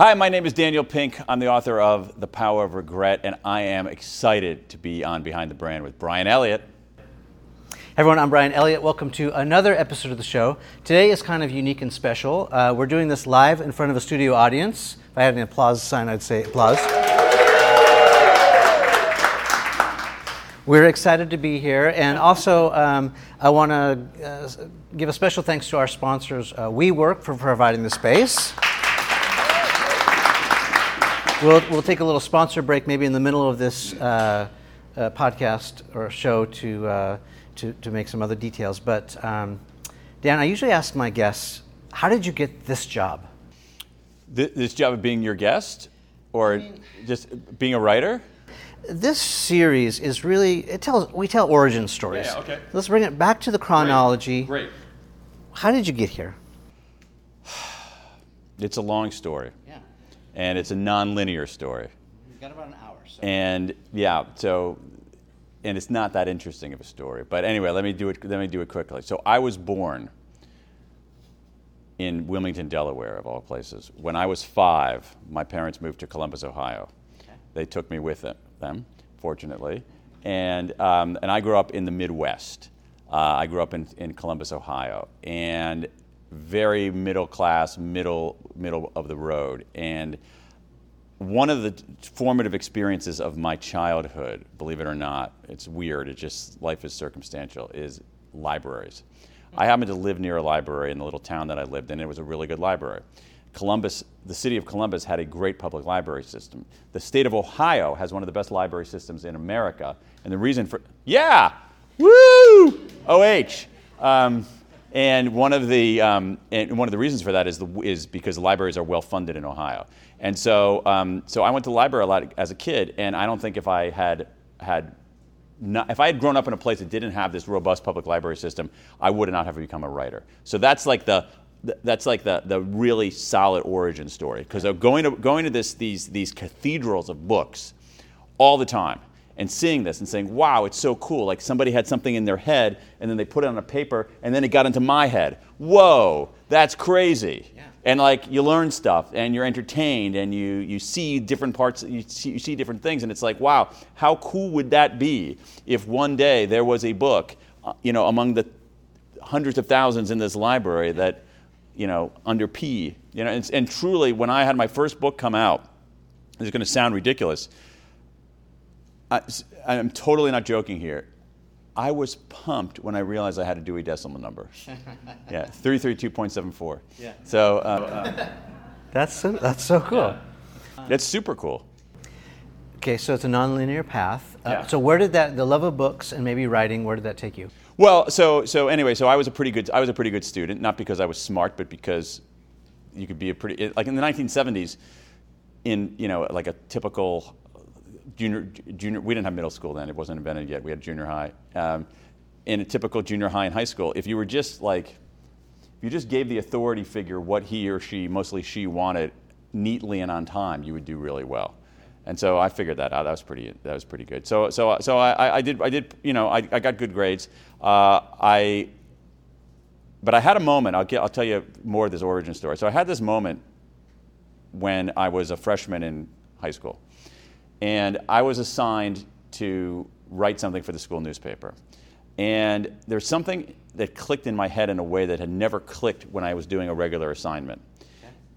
Hi, my name is Daniel Pink. I'm the author of The Power of Regret, and I am excited to be on Behind the Brand with Bryan Elliott. Everyone, I'm Bryan Elliott. Welcome to another episode of the show. Today is kind of unique and special. Uh, we're doing this live in front of a studio audience. If I had an applause sign, I'd say applause. We're excited to be here, and also um, I want to uh, give a special thanks to our sponsors, uh, WeWork, for providing the space. We'll, we'll take a little sponsor break maybe in the middle of this uh, uh, podcast or show to, uh, to, to make some other details. But um, Dan, I usually ask my guests, how did you get this job? Th- this job of being your guest, or just being a writer? This series is really it tells we tell origin stories. Yeah, yeah, okay. Let's bring it back to the chronology. Great. How did you get here? It's a long story, Yeah, and it's a non-linear story. we've got about an hour. So. And yeah, so and it's not that interesting of a story. But anyway, let me do it. Let me do it quickly. So I was born in Wilmington, Delaware, of all places. When I was five, my parents moved to Columbus, Ohio. They took me with them, them fortunately, and um, and I grew up in the Midwest. Uh, I grew up in, in Columbus, Ohio, and very middle class, middle middle of the road, and one of the formative experiences of my childhood, believe it or not, it's weird, it's just life is circumstantial, is libraries. I happened to live near a library in the little town that I lived in, it was a really good library. Columbus, the city of Columbus had a great public library system. The state of Ohio has one of the best library systems in America, and the reason for, yeah, woo, OH. Um, and one of the um, and one of the reasons for that is the, is because libraries are well funded in Ohio. And so um, so I went to the library a lot as a kid, and I don't think if I had had not, if I had grown up in a place that didn't have this robust public library system, I would not have become a writer. So that's like the that's like the, the really solid origin story because going to going to this these these cathedrals of books all the time and seeing this and saying, wow, it's so cool. Like somebody had something in their head and then they put it on a paper and then it got into my head. Whoa, that's crazy. Yeah. And like you learn stuff and you're entertained and you, you see different parts, you see, you see different things and it's like, wow, how cool would that be if one day there was a book, uh, you know, among the hundreds of thousands in this library that, you know, under P, you know, and, and truly when I had my first book come out, this is going to sound ridiculous, I, I'm totally not joking here. I was pumped when I realized I had a Dewey Decimal number. yeah, 332.74. Yeah. So uh, That's so, that's so cool. it's super cool. Okay, so it's a nonlinear path. Uh, Yeah. So where did that the love of books and maybe writing where did that take you? Well, so so anyway, so I was a pretty good I was a pretty good student, not because I was smart, but because you could be a pretty like in the 1970s, in you know like a typical junior junior we didn't have middle school then it wasn't invented yet we had junior high um, in a typical junior high and high school if you were just like if you just gave the authority figure what he or she mostly she wanted neatly and on time you would do really well and so I figured that out. That was pretty. That was pretty good. So, so, so I, I did. I did. You know, I, I got good grades. Uh, I, but I had a moment. I'll get. I'll tell you more of this origin story. So I had this moment when I was a freshman in high school, and I was assigned to write something for the school newspaper. And there's something that clicked in my head in a way that had never clicked when I was doing a regular assignment.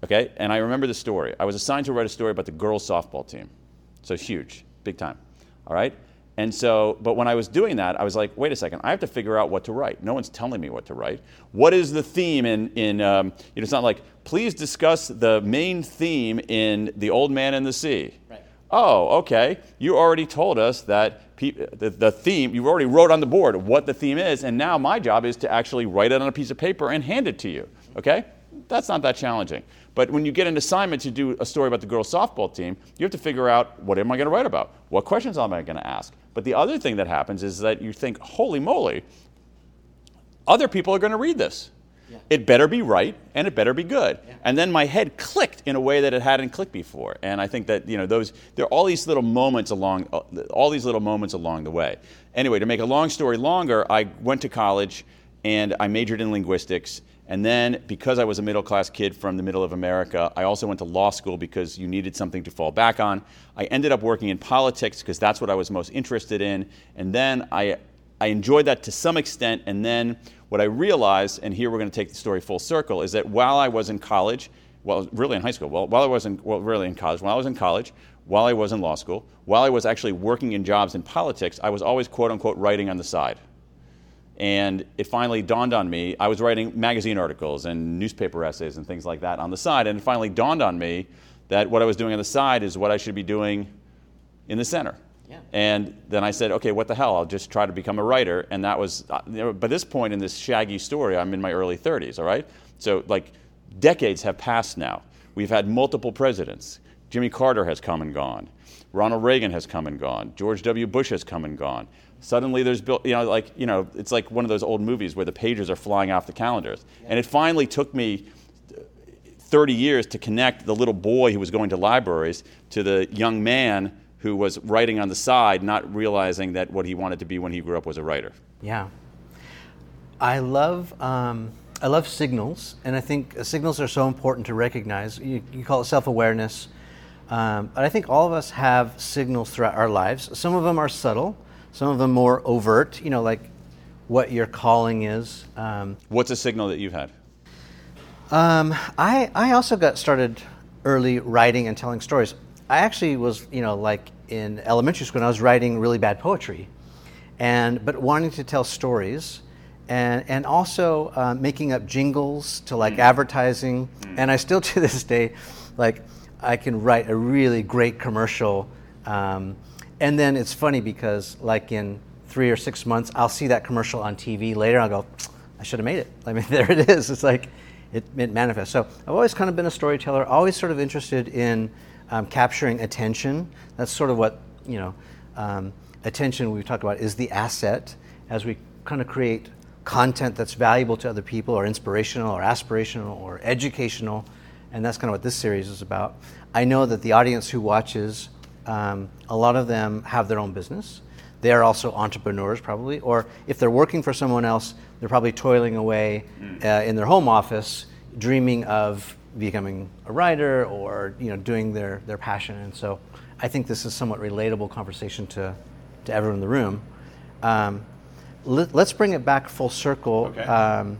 Okay, and I remember the story. I was assigned to write a story about the girls' softball team. So huge, big time. All right? And so, but when I was doing that, I was like, wait a second, I have to figure out what to write. No one's telling me what to write. What is the theme in, in um, you know, it's not like, please discuss the main theme in The Old Man and the Sea. Oh, okay. You already told us that pe- the, the theme, you already wrote on the board what the theme is, and now my job is to actually write it on a piece of paper and hand it to you. Okay? That's not that challenging. But when you get an assignment to do a story about the girls' softball team, you have to figure out what am I going to write about? What questions am I going to ask? But the other thing that happens is that you think, holy moly, other people are going to read this. Yeah. It better be right and it better be good. Yeah. And then my head clicked in a way that it hadn't clicked before. And I think that you know those there are all these little moments along uh, all these little moments along the way. Anyway, to make a long story longer, I went to college and I majored in linguistics. And then, because I was a middle class kid from the middle of America, I also went to law school because you needed something to fall back on. I ended up working in politics because that's what I was most interested in. And then I, I enjoyed that to some extent. And then, what I realized, and here we're going to take the story full circle, is that while I was in college, well, really in high school, well, while I was in, well, really in college, while I was in college, while I was in law school, while I was actually working in jobs in politics, I was always quote unquote writing on the side. And it finally dawned on me. I was writing magazine articles and newspaper essays and things like that on the side. And it finally dawned on me that what I was doing on the side is what I should be doing in the center. Yeah. And then I said, okay, what the hell? I'll just try to become a writer. And that was, uh, by this point in this shaggy story, I'm in my early 30s, all right? So, like, decades have passed now. We've had multiple presidents. Jimmy Carter has come and gone. Ronald Reagan has come and gone. George W. Bush has come and gone. Suddenly there's, you know, like, you know, it's like one of those old movies where the pages are flying off the calendars. And it finally took me 30 years to connect the little boy who was going to libraries to the young man who was writing on the side, not realizing that what he wanted to be when he grew up was a writer. Yeah. I love, um, I love signals, and I think signals are so important to recognize. You, you call it self awareness. Um, but I think all of us have signals throughout our lives. Some of them are subtle, some of them more overt, you know, like what your calling is. Um, What's a signal that you've had? um, I, I also got started early writing and telling stories. I actually was, you know, like in elementary school, and I was writing really bad poetry, and but wanting to tell stories, and and also uh, making up jingles to like advertising. And I still to this day, like, I can write a really great commercial. Um, and then it's funny because like in three or six months, I'll see that commercial on TV later. I'll go, I should have made it. I mean, there it is. It's like it, it manifests. So I've always kind of been a storyteller, always sort of interested in um, capturing attention. That's sort of what, you know, um, attention we've talked about is the asset as we kind of create content that's valuable to other people or inspirational or aspirational or educational. And that's kind of what this series is about. I know that the audience who watches, um, a lot of them have their own business. They are also entrepreneurs, probably, or if they're working for someone else, they're probably toiling away uh, in their home office, dreaming of becoming a writer or you know doing their, their passion. And so, I think this is somewhat relatable conversation to, to everyone in the room. Um, let, us bring it back full circle. Okay. Um,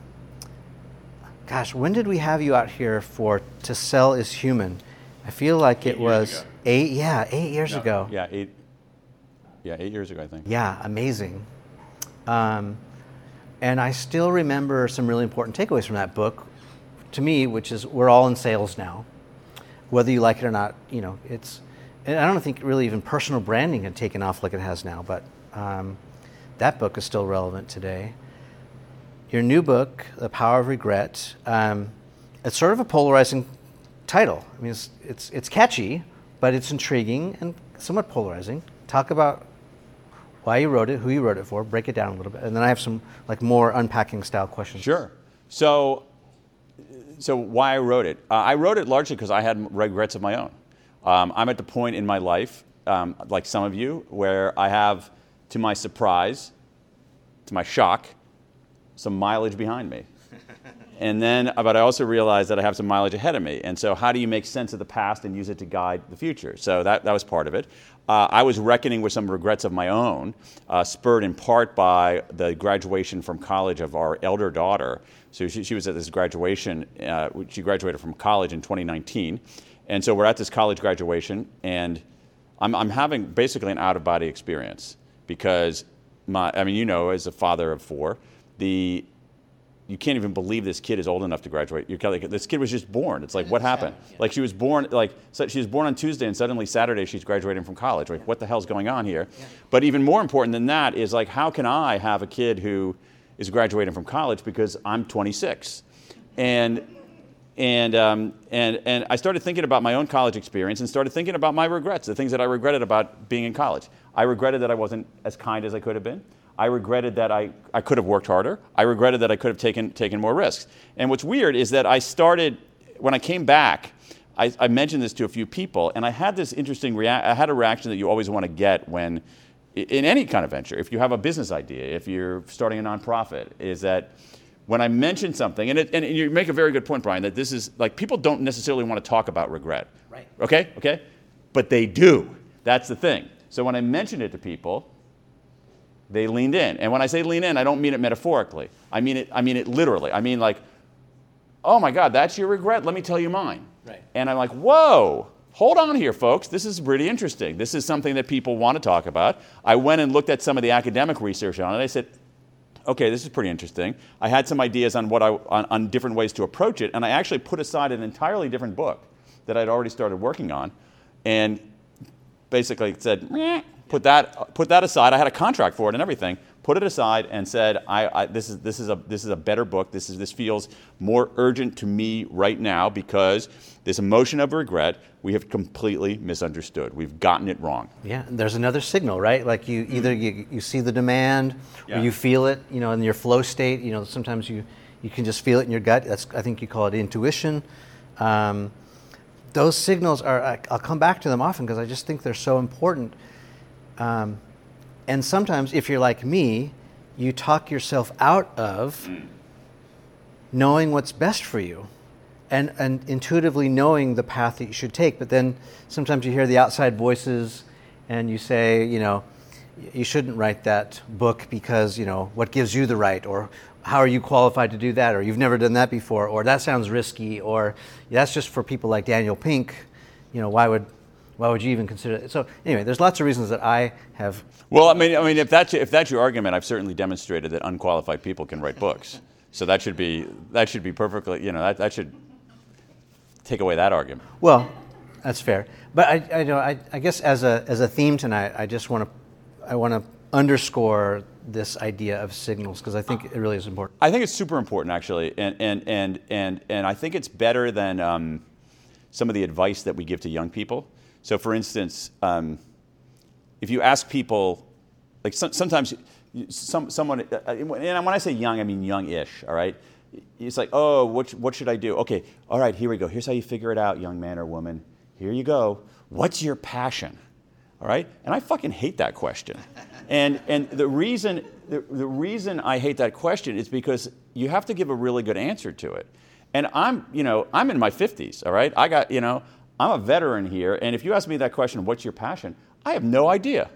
gosh, when did we have you out here for "To Sell Is Human"? I feel like it was ago. eight. Yeah, eight years ago. Yeah, eight. Yeah, eight years ago, I think. Yeah, amazing. Um, and I still remember some really important takeaways from that book, to me, which is we're all in sales now, whether you like it or not. You know, it's. And I don't think really even personal branding had taken off like it has now, but um, that book is still relevant today. Your new book, The Power of Regret, um, it's sort of a polarizing title. I mean, it's, it's, it's catchy, but it's intriguing and somewhat polarizing. Talk about why you wrote it, who you wrote it for, break it down a little bit, and then I have some like more unpacking style questions. Sure. So, so why I wrote it? Uh, I wrote it largely because I had regrets of my own. Um, I'm at the point in my life, um, like some of you, where I have, to my surprise, to my shock, some mileage behind me. and then, but I also realized that I have some mileage ahead of me. And so, how do you make sense of the past and use it to guide the future? So that, that was part of it. Uh, I was reckoning with some regrets of my own, uh, spurred in part by the graduation from college of our elder daughter. So she, she was at this graduation. Uh, she graduated from college in 2019, and so we're at this college graduation, and I'm, I'm having basically an out of body experience because my, I mean, you know, as a father of four, the you can't even believe this kid is old enough to graduate. You're kind of like, this kid was just born. It's like, what happened? Like she was born, like so she was born on Tuesday, and suddenly Saturday she's graduating from college. Like, what the hell's going on here? But even more important than that is like, how can I have a kid who is graduating from college because I'm 26, and and, um, and, and I started thinking about my own college experience and started thinking about my regrets, the things that I regretted about being in college. I regretted that I wasn't as kind as I could have been. I regretted that I, I could have worked harder. I regretted that I could have taken, taken more risks. And what's weird is that I started, when I came back, I, I mentioned this to a few people, and I had this interesting rea- I had a reaction that you always want to get when in any kind of venture, if you have a business idea, if you're starting a nonprofit, is that when I mention something, and, it, and you make a very good point, Bryan, that this is like people don't necessarily want to talk about regret. Right. Okay? Okay? But they do. That's the thing. So when I mention it to people, they leaned in. And when I say lean in, I don't mean it metaphorically. I mean it, I mean it literally. I mean like, oh my God, that's your regret. Let me tell you mine. Right. And I'm like, whoa, hold on here, folks. This is pretty interesting. This is something that people want to talk about. I went and looked at some of the academic research on it. I said, okay, this is pretty interesting. I had some ideas on what I on, on different ways to approach it, and I actually put aside an entirely different book that I'd already started working on, and basically said, put that put that aside. I had a contract for it and everything. Put it aside and said, I, I, this is this is a this is a better book. This is this feels more urgent to me right now because this emotion of regret we have completely misunderstood. We've gotten it wrong. Yeah, and there's another signal, right? Like you either you, you see the demand Yeah. or you feel it, you know, in your flow state. You know, sometimes you, you can just feel it in your gut. That's I think you call it intuition. Um, those signals are I- I'll come back to them often because I just think they're so important. Um, and sometimes, if you're like me, you talk yourself out of mm. knowing what's best for you and, and intuitively knowing the path that you should take. But then sometimes you hear the outside voices and you say, you know, you shouldn't write that book because, you know, what gives you the right? Or how are you qualified to do that? Or you've never done that before? Or that sounds risky? Or that's just for people like Daniel Pink. You know, why would, why would you even consider it? So anyway, there's lots of reasons that I have Well, I mean, I mean, if that's if that's your argument, I've certainly demonstrated that unqualified people can write books. So that should be that should be perfectly, you know, that, that should take away that argument. Well, that's fair. But I, I know I, I guess as a as a theme tonight, I just want to I want to underscore this idea of signals because I think it really is important. I think it's super important, actually, and and and and and I think it's better than um, some of the advice that we give to young people. So, for instance, um, if you ask people, like some, sometimes some, someone, uh, and when I say young, I mean young-ish. All right, it's like, oh, what, what should I do? Okay, all right, here we go. Here's how you figure it out, young man or woman. Here you go. What's your passion? All right, and I fucking hate that question. And and the reason the, the reason I hate that question is because you have to give a really good answer to it. And I'm, you know, I'm in my 50s, all right? I got, you know, I'm a veteran here, and if you ask me that question, what's your passion? I have no idea.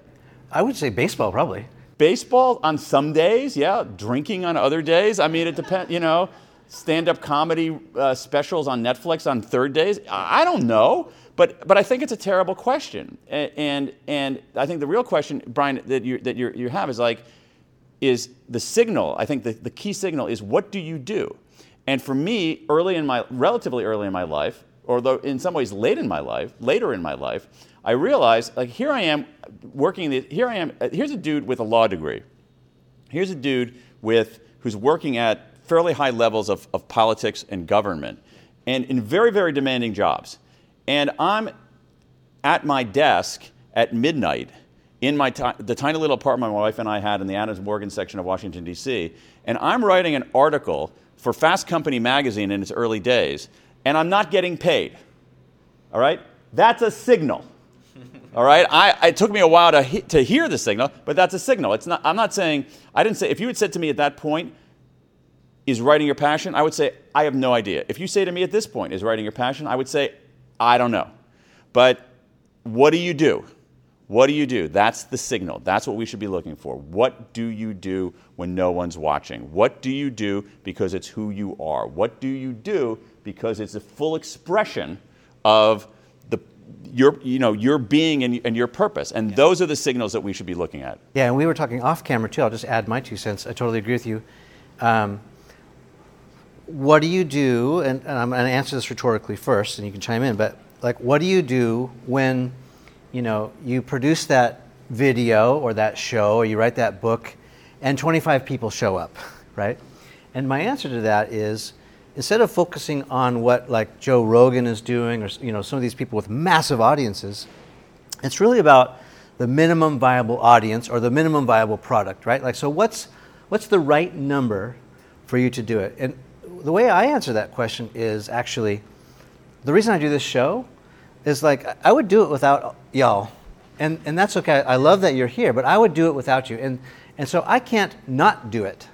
I would say baseball probably. Baseball on some days, yeah. Drinking on other days. I mean, it depends, you know, stand up comedy uh, specials on Netflix on third days. I don't know. But, but I think it's a terrible question. And, and I think the real question, Bryan, that, you, that you you have is like, is the signal, I think the, the key signal is what do you do? And for me, early in my, relatively early in my life, although in some ways late in my life, later in my life, I realized like here I am working, the, here I am, uh, here's a dude with a law degree. Here's a dude with, who's working at fairly high levels of, of politics and government and in very, very demanding jobs. And I'm at my desk at midnight in my ti- the tiny little apartment my wife and I had in the Adams Morgan section of Washington, D.C., and I'm writing an article for Fast Company magazine in its early days, and I'm not getting paid. All right? That's a signal. All right? I, it took me a while to, he, to hear the signal, but that's a signal. It's not, I'm not saying, I didn't say, if you had said to me at that point, is writing your passion? I would say, I have no idea. If you say to me at this point, is writing your passion? I would say, I don't know. But what do you do? What do you do? That's the signal. That's what we should be looking for. What do you do when no one's watching? What do you do because it's who you are? What do you do because it's a full expression of the, your, you know, your being and, and your purpose? And those are the signals that we should be looking at. Yeah, and we were talking off camera too. I'll just add my two cents. I totally agree with you. Um, what do you do? And, and I'm going to answer this rhetorically first, and you can chime in. But like, what do you do when, you know, you produce that video or that show or you write that book, and 25 people show up, right? And my answer to that is, instead of focusing on what like Joe Rogan is doing, or you know, some of these people with massive audiences, it's really about the minimum viable audience or the minimum viable product, right? Like, so what's what's the right number for you to do it? And the way I answer that question is actually the reason I do this show is like I would do it without y'all. and and that's okay. I love that you're here, but I would do it without you, and and so I can't not do it.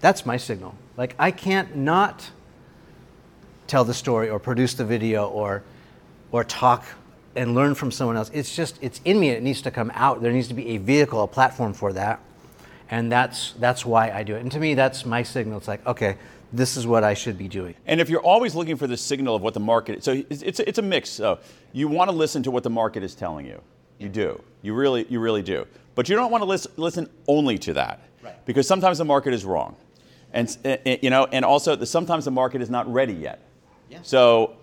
That's my signal. Like I can't not tell the story or produce the video or or talk and learn from someone else. It's just it's in me. It needs to come out. There needs to be a vehicle, a platform for that, and that's that's why I do it. And to me, that's my signal. It's like okay, this is what I should be doing. And if you're always looking for the signal of what the market, so it's, it's, it's a mix. So you want to listen to what the market is telling you. You do. You really, you really do. But you don't want to listen, listen only to that, Right. because sometimes the market is wrong, and uh, uh, you know, and also the, sometimes the market is not ready yet. Yeah. So,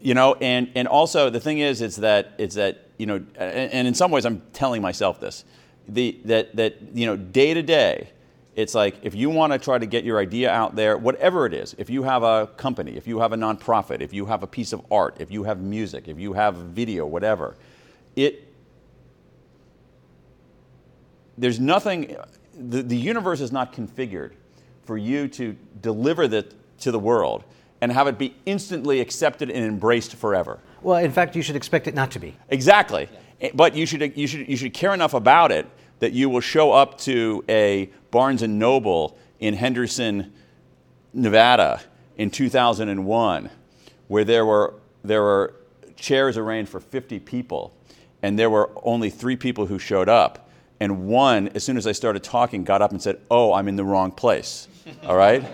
you know, and and also the thing is, is that it's that you know, and, and in some ways, I'm telling myself this, the that that you know, day to day, it's like if you want to try to get your idea out there, whatever it is, if you have a company, if you have a nonprofit, if you have a piece of art, if you have music, if you have video, whatever, it there's nothing the, the universe is not configured for you to deliver that to the world and have it be instantly accepted and embraced forever. Well, in fact, you should expect it not to be. Exactly. Eh, but you should, you, should, you should care enough about it that you will show up to a Barnes and Noble in Henderson, Nevada in 2001, where there were, there were chairs arranged for 50 people, and there were only three people who showed up. And one, as soon as I started talking, got up and said, Oh, I'm in the wrong place. All right?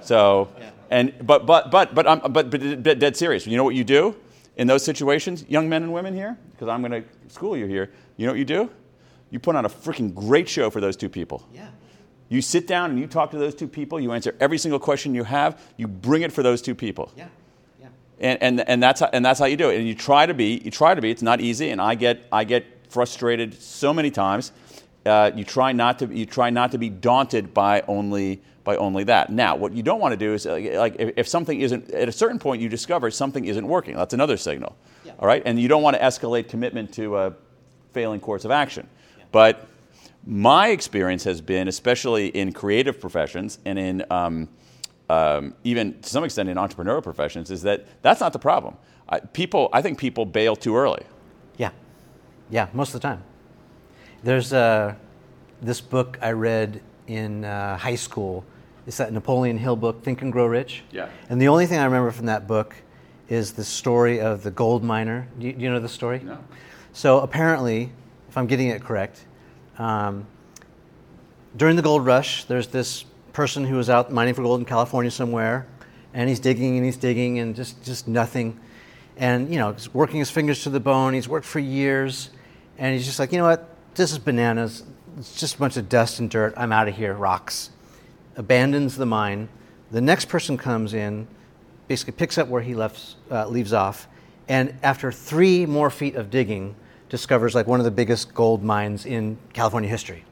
So, and, but, but, but, but, um, but, but, but dead serious. You know what you do in those situations, young men and women here? Because I'm going to school you here. You know what you do? You put on a freaking great show for those two people. Yeah. You sit down and you talk to those two people. You answer every single question you have. You bring it for those two people. Yeah. Yeah. And, and, and, that's how, and that's how you do it. And you try to be, you try to be, it's not easy. And I get, I get frustrated so many times. Uh, you, try not to, you try not to be daunted by only, by only that. Now, what you don't want to do is, uh, like, if, if something isn't, at a certain point, you discover something isn't working. That's another signal. Yeah. All right? And you don't want to escalate commitment to a failing course of action. But my experience has been, especially in creative professions and in um, um, even to some extent in entrepreneurial professions, is that that's not the problem. I, people, I think people bail too early. Yeah. Yeah, most of the time. There's uh, this book I read in uh, high school. It's that Napoleon Hill book, Think and Grow Rich. Yeah. And the only thing I remember from that book is the story of the gold miner. Do you, do you know the story? No. So apparently, if I'm getting it correct, um, during the gold rush, there's this person who was out mining for gold in California somewhere, and he's digging and he's digging and just, just nothing. And, you know, he's working his fingers to the bone. He's worked for years, and he's just like, you know what? This is bananas. It's just a bunch of dust and dirt. I'm out of here. Rocks. Abandons the mine. The next person comes in, basically picks up where he left, uh, leaves off, and after three more feet of digging, discovers like one of the biggest gold mines in California history.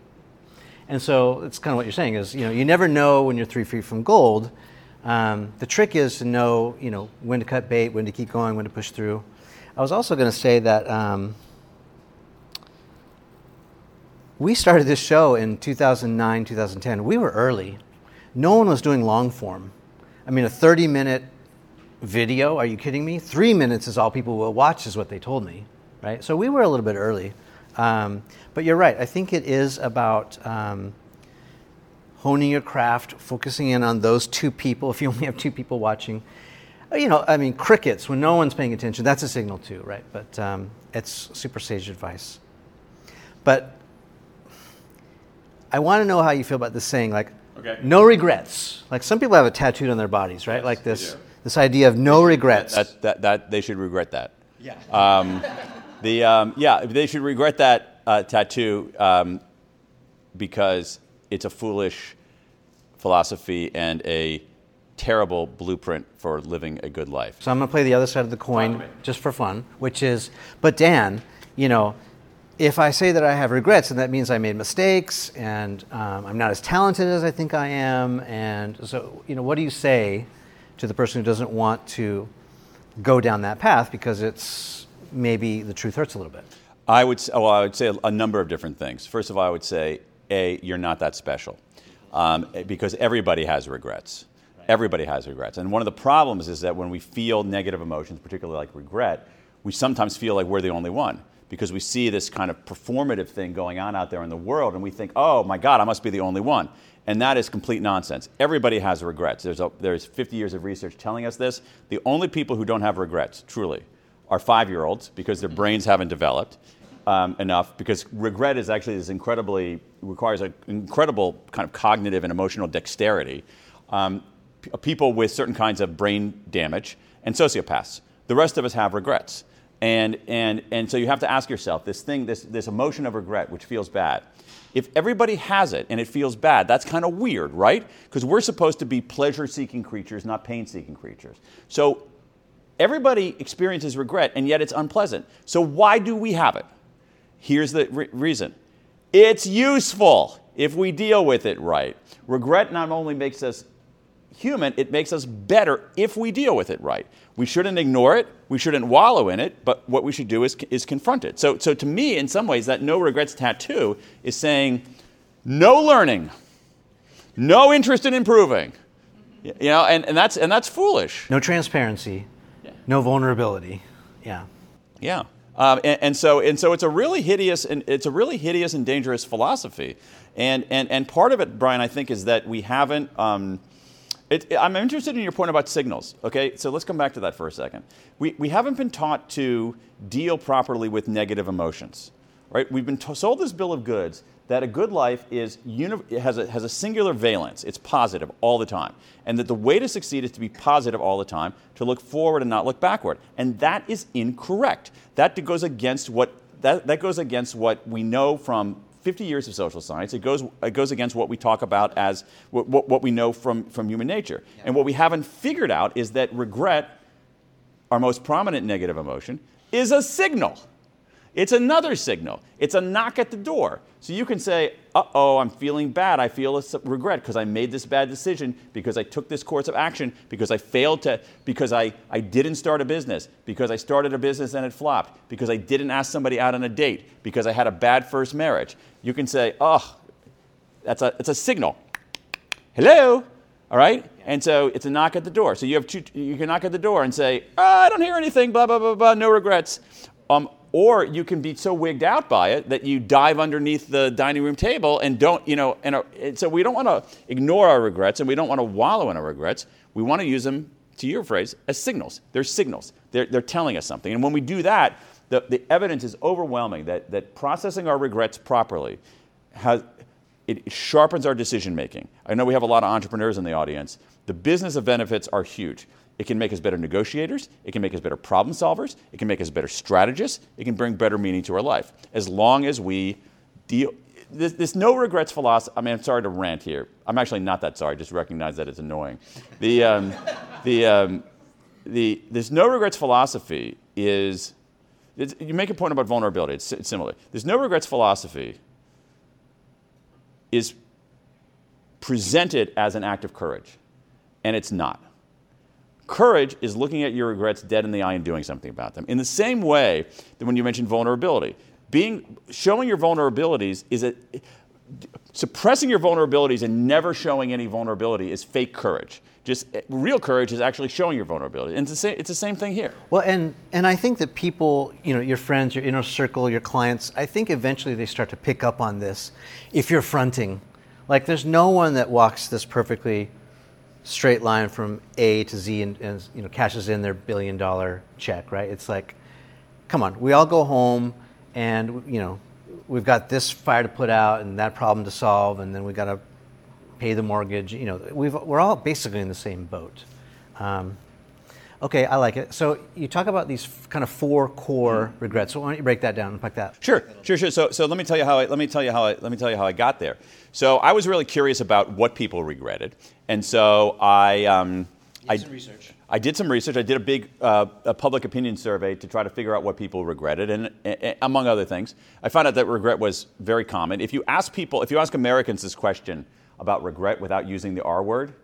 And so it's kind of what you're saying is, you know, you never know when you're three feet from gold. Um, the trick is to know, you know, when to cut bait, when to keep going, when to push through. I was also going to say that um, we started this show in 2009, 2010. We were early. No one was doing long form. I mean, a 30 minute video, are you kidding me? Three minutes is all people will watch, is what they told me, right? So we were a little bit early. Um, but you're right. I think it is about um, honing your craft, focusing in on those two people. If you only have two people watching, Uh, you know, I mean, crickets when no one's paying attention. That's a signal too, right? But um, it's super sage advice. But I want to know how you feel about this saying, like, Okay. no regrets. Like some people have it tattooed on their bodies, right? Yes, like this this idea of no regrets. That, that, that, they should regret that. yeah. Um, the, um, yeah, they should regret that uh, tattoo um, because it's a foolish philosophy and a terrible blueprint for living a good life. So I'm going to play the other side of the coin Talk to me. just for fun, which is, but Dan, you know, if I say that I have regrets, then that means I made mistakes and um, I'm not as talented as I think I am. And so, you know, what do you say to the person who doesn't want to go down that path because it's maybe the truth hurts a little bit? I would, well, I would say a, a number of different things. First of all, I would say, A, you're not that special um, because everybody has regrets. Everybody has regrets. And one of the problems is that when we feel negative emotions, particularly like regret, we sometimes feel like we're the only one because we see this kind of performative thing going on out there in the world and we think, oh my God, I must be the only one. And that is complete nonsense. Everybody has regrets. There's, a, there's 50 years of research telling us this. The only people who don't have regrets, truly, are five year olds because their brains haven't developed um, enough. Because regret is actually this incredibly, requires an incredible kind of cognitive and emotional dexterity. Um, p- people with certain kinds of brain damage and sociopaths. The rest of us have regrets. And, and, and so you have to ask yourself this thing, this, this emotion of regret, which feels bad. If everybody has it and it feels bad, that's kind of weird, right? Because we're supposed to be pleasure seeking creatures, not pain seeking creatures. So everybody experiences regret, and yet it's unpleasant. So why do we have it? Here's the re- reason it's useful if we deal with it right. Regret not only makes us human, it makes us better if we deal with it right. We shouldn't ignore it, we shouldn't wallow in it, but what we should do is, is confront it. So, so to me, in some ways, that no regrets tattoo is saying no learning, no interest in improving. You know, and, and, that's, and that's foolish. No transparency, yeah. no vulnerability. Yeah. Yeah. Um, and, and, so, and so it's a really hideous and it's a really hideous and dangerous philosophy. And, and, and part of it, Bryan, I think, is that we haven't um, it, I'm interested in your point about signals. Okay, so let's come back to that for a second. We, we haven't been taught to deal properly with negative emotions, right? We've been t- sold this bill of goods that a good life is uni- has, a, has a singular valence. It's positive all the time, and that the way to succeed is to be positive all the time, to look forward and not look backward. And that is incorrect. That goes against what that, that goes against what we know from 50 years of social science. It goes, it goes against what we talk about as what, what, what we know from, from human nature. Yeah. And what we haven't figured out is that regret, our most prominent negative emotion, is a signal. It's another signal. It's a knock at the door. So you can say, uh oh, I'm feeling bad. I feel a regret because I made this bad decision, because I took this course of action, because I failed to, because I, I didn't start a business, because I started a business and it flopped, because I didn't ask somebody out on a date, because I had a bad first marriage. You can say, oh, that's a, it's a signal. Hello? All right? And so it's a knock at the door. So you have two, you can knock at the door and say, oh, I don't hear anything, blah, blah, blah, blah, no regrets. Um, or you can be so wigged out by it that you dive underneath the dining room table and don't, you know, and, uh, and so we don't want to ignore our regrets and we don't want to wallow in our regrets. We want to use them, to your phrase, as signals. They're signals. They're, they're telling us something. And when we do that, the, the evidence is overwhelming that, that processing our regrets properly has, it sharpens our decision making. I know we have a lot of entrepreneurs in the audience. The business of benefits are huge. It can make us better negotiators. It can make us better problem solvers. It can make us better strategists. It can bring better meaning to our life as long as we deal. This, this no regrets philosophy. I mean, I'm sorry to rant here. I'm actually not that sorry. Just recognize that it's annoying. The, um, the, um, the, this no regrets philosophy is. you make a point about vulnerability. It's, it's similar. This no regrets philosophy is presented as an act of courage, and it's not. Courage is looking at your regrets dead in the eye and doing something about them. In the same way that when you mentioned vulnerability, being showing your vulnerabilities is a suppressing your vulnerabilities and never showing any vulnerability is fake courage. Just eh, real courage is actually showing your vulnerability. And it's the same, it's the same thing here. Well, and, and I think that people, you know, your friends, your inner circle, your clients, I think eventually they start to pick up on this if you're fronting. Like, there's no one that walks this perfectly straight line from A to Z and, and, you know cashes in their billion dollar check, right? It's like, come on, we all go home and you know we've got this fire to put out and that problem to solve, and then we got to pay the mortgage. You know, we are all basically in the same boat. Um, Okay, I like it. So you talk about these kind of four core mm-hmm. regrets. So why don't you break that down and pack that? Sure, sure, sure. So, so let me tell you how I, let me tell you how I, let me tell you how I got there. So I was really curious about what people regretted, and so I. Um, I, some research. I did some research. I did a big uh, a public opinion survey to try to figure out what people regretted, and, and, among other things, I found out that regret was very common. If you ask people, if you ask Americans this question about regret without using the R word,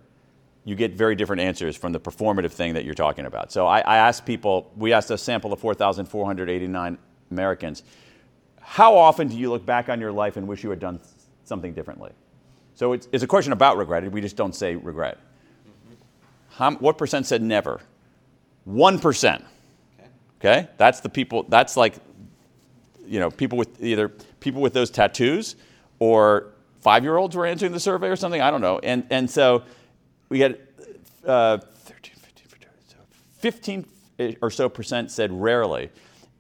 you get very different answers from the performative thing that you're talking about. So I, I asked people, we asked a sample of 4,489 Americans, how often do you look back on your life and wish you had done something differently? So it's, it's a question about regret. We just don't say regret. How, what percent said never? 1%. Okay. okay? That's the people, that's like, you know, people with either people with those tattoos or five year olds were answering the survey or something. I don't know. And, and so we had uh, 13, 15, 15 or so percent said rarely.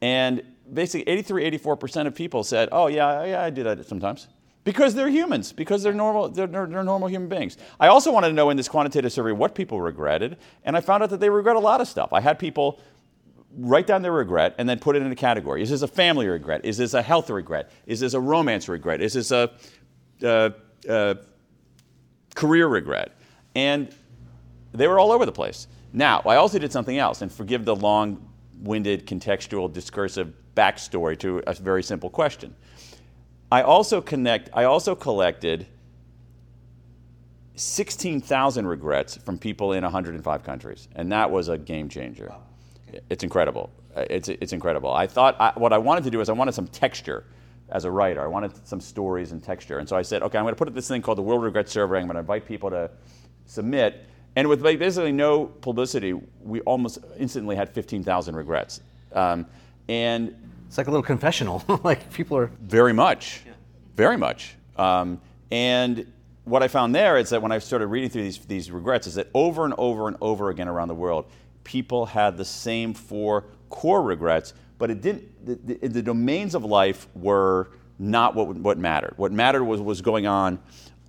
And basically 83, 84% of people said, oh, yeah, yeah, I do that sometimes. Because they're humans, because they're normal, they're, they're, normal human beings. I also wanted to know in this quantitative survey what people regretted, and I found out that they regret a lot of stuff. I had people write down their regret and then put it in a category. Is this a family regret? Is this a health regret? Is this a romance regret? Is this a, uh, uh, career regret? And they were all over the place. Now, I also did something else, and forgive the long winded, contextual, discursive backstory to a very simple question. I also connect. I also collected 16,000 regrets from people in 105 countries, and that was a game changer. Wow. Okay. It's incredible. Uh, it's, it's incredible. I thought I, what I wanted to do is I wanted some texture as a writer. I wanted some stories and texture, and so I said, okay, I'm going to put up this thing called the World Regret Survey. I'm going to invite people to submit, and with basically no publicity, we almost instantly had 15,000 regrets. Um, and it's like a little confessional. like people are very much, yeah. very much. Um, and what I found there is that when I started reading through these, these regrets, is that over and over and over again around the world, people had the same four core regrets, but it didn't. The, the, the domains of life were not what what mattered. What mattered was what was going on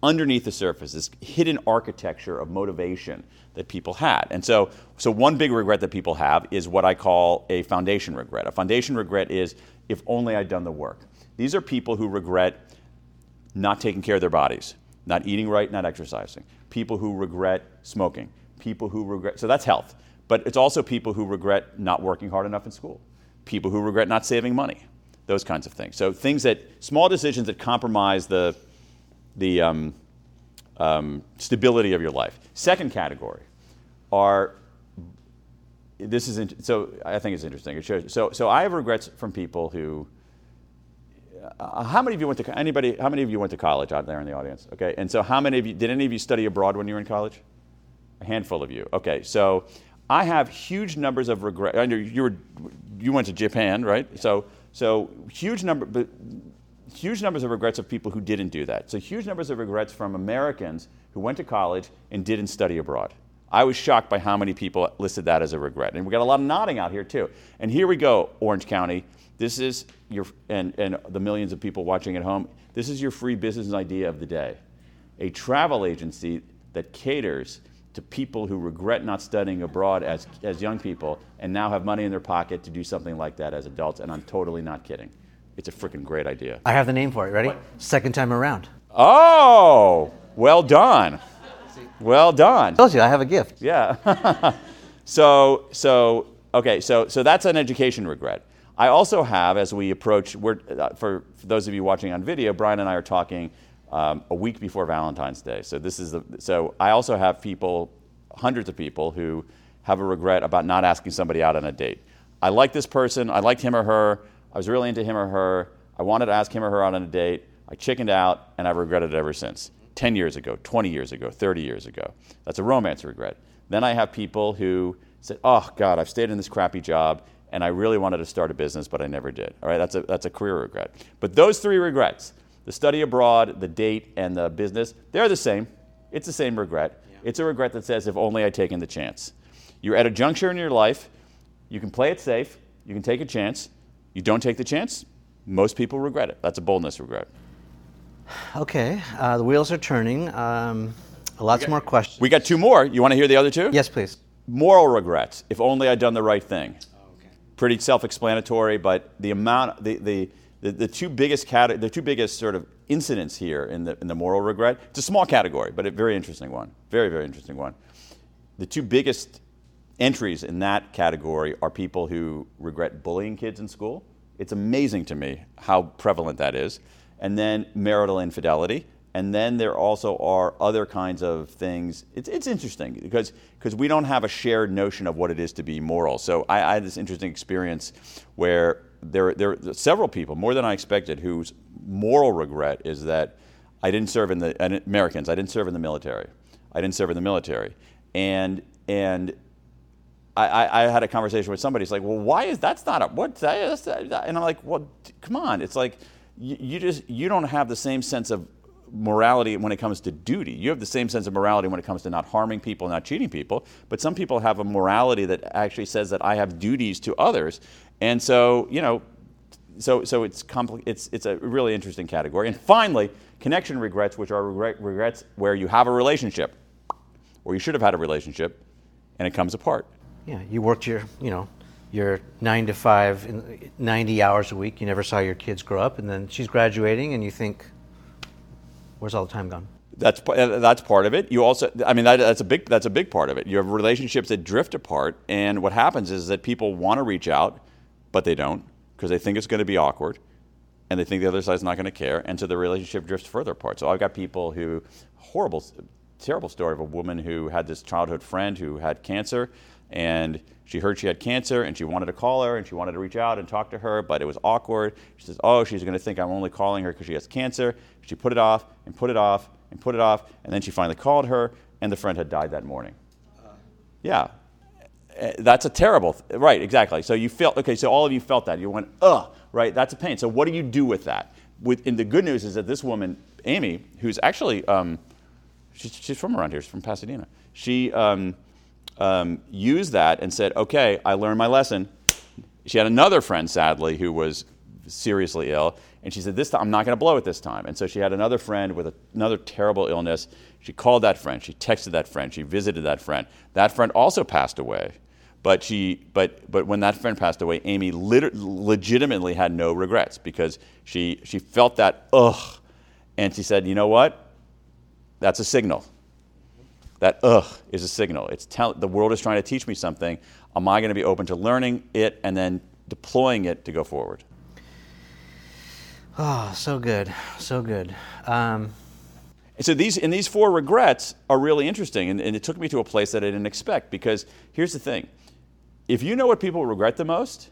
underneath the surface, this hidden architecture of motivation that people had. And so, so one big regret that people have is what I call a foundation regret. A foundation regret is if only I'd done the work. These are people who regret not taking care of their bodies, not eating right, not exercising. People who regret smoking. People who regret, so that's health. But it's also people who regret not working hard enough in school. People who regret not saving money. Those kinds of things. So things that, small decisions that compromise the, the um, um, stability of your life. Second category are this is so I think it's interesting. It shows, so so I have regrets from people who. Uh, how many of you went to anybody? How many of you went to college out there in the audience? Okay, and so how many of you did any of you study abroad when you were in college? A handful of you. Okay, so I have huge numbers of regret. I know you were you went to Japan, right? So so huge number, but huge numbers of regrets of people who didn't do that. So huge numbers of regrets from Americans who went to college and didn't study abroad. I was shocked by how many people listed that as a regret. And we got a lot of nodding out here too. And here we go, Orange County. This is your and, and the millions of people watching at home. This is your free business idea of the day. A travel agency that caters to people who regret not studying abroad as, as young people and now have money in their pocket to do something like that as adults. And I'm totally not kidding. It's a freaking great idea. I have the name for it. Ready? What? Second time around. Oh, well done. Well done. I told you I have a gift. Yeah. so so okay so so that's an education regret. I also have as we approach we're, uh, for, for those of you watching on video, Bryan and I are talking um, a week before Valentine's Day. So this is the, so I also have people, hundreds of people who have a regret about not asking somebody out on a date. I like this person. I liked him or her. I was really into him or her. I wanted to ask him or her out on a date. I chickened out, and I've regretted it ever since. 10 years ago, 20 years ago, 30 years ago. That's a romance regret. Then I have people who say, oh, God, I've stayed in this crappy job, and I really wanted to start a business, but I never did. All right, that's a, that's a career regret. But those three regrets, the study abroad, the date, and the business, they're the same. It's the same regret. Yeah. It's a regret that says, if only I'd taken the chance. You're at a juncture in your life, you can play it safe, you can take a chance. You don't take the chance, most people regret it. That's a boldness regret. Okay, uh, the wheels are turning. Um, lots got, more questions. We got two more. You want to hear the other two? Yes, please. Moral regrets. If only I'd done the right thing. Oh, okay. Pretty self-explanatory, but the amount, the, the, the, the two biggest cat- the two biggest sort of incidents here in the, in the moral regret. It's a small category, but a very interesting one. Very, very interesting one. The two biggest entries in that category are people who regret bullying kids in school. It's amazing to me how prevalent that is. And then marital infidelity. And then there also are other kinds of things. It's, it's interesting because because we don't have a shared notion of what it is to be moral. So I, I had this interesting experience where there, there are several people, more than I expected, whose moral regret is that I didn't serve in the Americans. I didn't serve in the military. I didn't serve in the military, and and I, I, had a conversation with somebody. It's like, well, why is that's not a what? That's, and I'm like, well, come on. It's like you, you just you don't have the same sense of morality when it comes to duty. You have the same sense of morality when it comes to not harming people, not cheating people. But some people have a morality that actually says that I have duties to others. And so, you know, so, so it's, it's, it's a really interesting category. And finally, connection regrets, which are regret, regrets where you have a relationship, or you should have had a relationship, and it comes apart. Yeah, you worked your, you know, your nine to five, 90 hours a week. You never saw your kids grow up, and then she's graduating, and you think, where's all the time gone? That's uh, that's part of it. You also, I mean, that, that's a big that's a big part of it. You have relationships that drift apart, and what happens is that people want to reach out, but they don't because they think it's going to be awkward, and they think the other side's not going to care, and so the relationship drifts further apart. So I've got people who horrible, terrible story of a woman who had this childhood friend who had cancer, and she heard she had cancer and she wanted to call her and she wanted to reach out and talk to her, but it was awkward. She says, Oh, she's going to think I'm only calling her because she has cancer. She put it off and put it off and put it off, and then she finally called her, and the friend had died that morning. Yeah. Uh, That's a terrible, th- right, exactly. So you felt, okay, so all of you felt that. You went, ugh, right, that's a pain. So what do you do with that? With, and the good news is that this woman, Amy, who's actually, um, she's, she's from around here, she's from Pasadena. She um, um, used that and said, okay, I learned my lesson. She had another friend, sadly, who was seriously ill, and she said, this time, I'm not going to blow it this time. And so she had another friend with a, another terrible illness. She called that friend, she texted that friend, she visited that friend. That friend also passed away. But, she, but, but when that friend passed away, Amy lit- legitimately had no regrets because she, she felt that, ugh. And she said, you know what? That's a signal. That ugh is a signal. It's tell, the world is trying to teach me something. Am I going to be open to learning it and then deploying it to go forward? Oh, so good, so good. Um, And so these and these four regrets are really interesting, and, and it took me to a place that I didn't expect because here's the thing: if you know what people regret the most,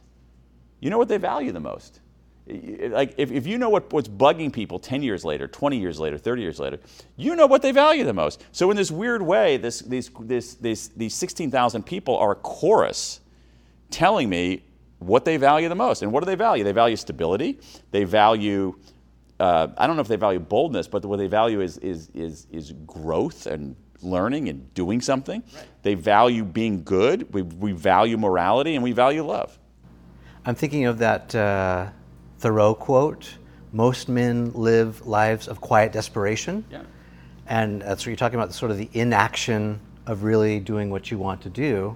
you know what they value the most. Y- Like if, if you know what, what's bugging people 10 years later, 20 years later, 30 years later, you know what they value the most. So in this weird way, this, these, this, this, these 16,000 people are a chorus telling me what they value the most. And what do they value? They value stability. They value, uh, I don't know if they value boldness, but what they value is, is, is, is growth and learning and doing something. They value being good. We, we value morality and we value love. I'm thinking of that uh, Thoreau quote most men live lives of quiet desperation. Yeah. And that's what you're talking about, sort of the inaction of really doing what you want to do.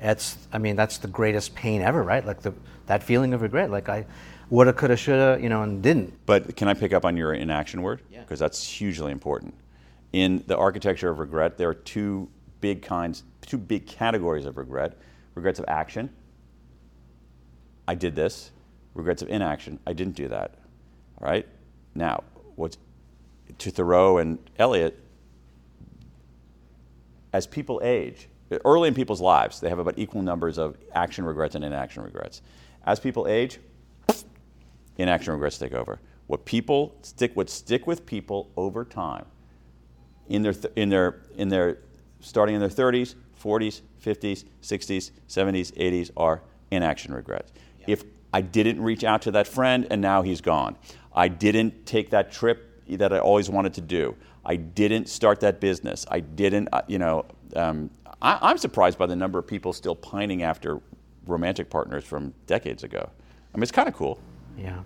It's, I mean, that's the greatest pain ever, right? Like the, that feeling of regret. Like I woulda, coulda, shoulda, you know, and didn't. But can I pick up on your inaction word? Yeah. Because that's hugely important. In the architecture of regret, there are two big kinds, two big categories of regret regrets of action. I did this. Regrets of inaction. I didn't do that. All right? Now, what's to Thoreau and Eliot, as people age, early in people's lives, they have about equal numbers of action regrets and inaction regrets. As people age, inaction regrets take over. What people stick, what stick with people over time, in their, th- in their, in their, starting in their 30s, 40s, 50s, 60s, 70s, 80s, are inaction regrets. If I didn't reach out to that friend and now he's gone, I didn't take that trip that I always wanted to do, I didn't start that business, I didn't, uh, you know, um, I, I'm surprised by the number of people still pining after romantic partners from decades ago. I mean, it's kind of cool. Yeah.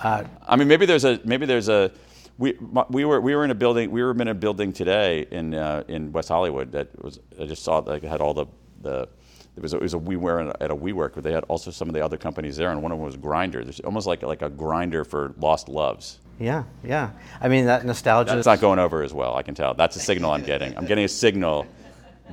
Uh, I mean, maybe there's a maybe there's a we we were we were in a building we were in a building today in uh, in West Hollywood that was I just saw it had all the the there was a, it was a WeWare at a WeWork but they had also some of the other companies there and one of them was Grindr. There's almost like like a Grindr for lost loves. yeah, yeah. I mean, that nostalgia. That's not going over as well. I can tell. That's a signal I'm getting. I'm getting a signal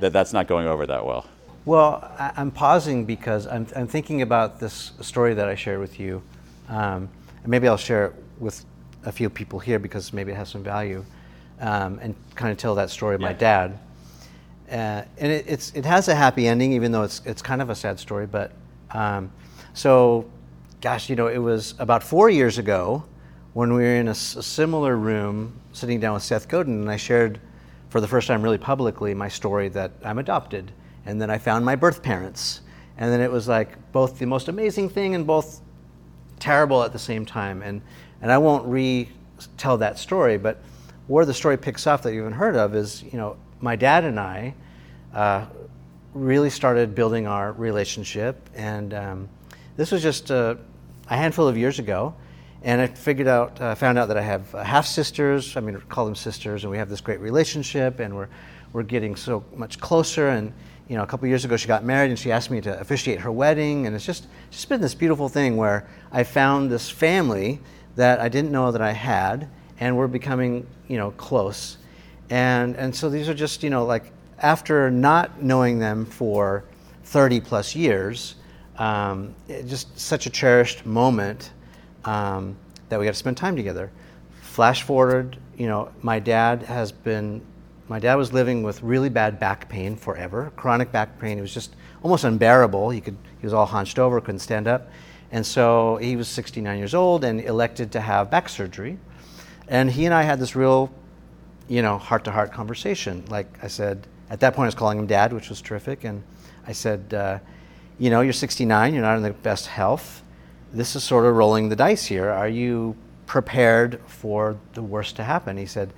that that's not going over that well. Well, I'm pausing because I'm, I'm thinking about this story that I shared with you. Um, and maybe I'll share it with a few people here because maybe it has some value um, and kind of tell that story of my dad. Uh, and it, it's, it has a happy ending, even though it's, it's kind of a sad story. But um, so, gosh, you know, it was about four years ago when we were in a, similar room sitting down with Seth Godin, and I shared for the first time really publicly my story that I'm adopted and then I found my birth parents, and then it was like both the most amazing thing and both terrible at the same time. And and I won't retell that story, but where the story picks up that you haven't heard of is, you know, my dad and I uh, really started building our relationship, and um, this was just a, a, handful of years ago. And I figured out, uh, found out that I have uh, half sisters. I mean, call them sisters, and we have this great relationship, and we're we're getting so much closer. And you know, a couple years ago she got married, and she asked me to officiate her wedding, and it's just just been this beautiful thing where I found this family that I didn't know that I had, and we're becoming you know close. And and so these are just you know like after not knowing them for 30 plus years, um, just such a cherished moment um, that we got to spend time together. Flash forward, you know, my dad has been, my dad was living with really bad back pain forever, chronic back pain. It was just almost unbearable. He could, he was all hunched over, couldn't stand up. And so he was 69 years old and elected to have back surgery. And he and I had this real, you know, heart to heart conversation. Like I said, at that point, I was calling him dad, which was terrific. And I said, uh, You know, you're 69, you're not in the best health. This is sort of rolling the dice here. Are you prepared for the worst to happen? He said,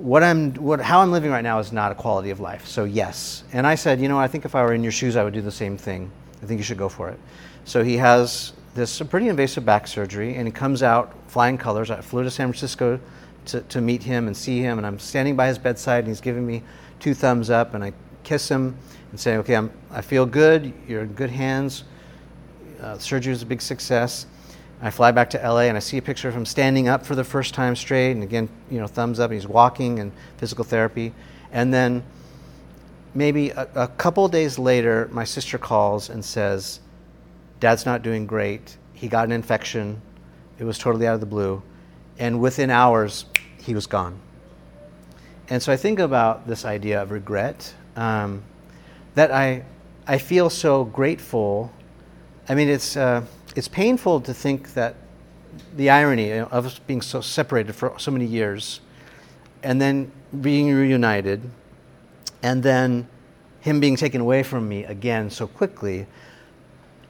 what I'm, what, how I'm living right now is not a quality of life. So yes. And I said, you know, I think if I were in your shoes, I would do the same thing. I think you should go for it. So he has this pretty invasive back surgery, and he comes out flying colors. I flew to San Francisco to, to meet him and see him, and I'm standing by his bedside, and he's giving me two thumbs up, and I kiss him and say, okay, I'm, I feel good. You're in good hands. Uh, surgery was a big success. I fly back to LA and I see a picture of him standing up for the first time straight, and again, you know, thumbs up. And he's walking and physical therapy, and then maybe a, a couple days later, my sister calls and says, "Dad's not doing great. He got an infection. It was totally out of the blue, and within hours, he was gone." And so I think about this idea of regret. Um, that I, I feel so grateful. I mean, it's, uh, it's painful to think that the irony of us being so separated for so many years and then being reunited and then him being taken away from me again so quickly.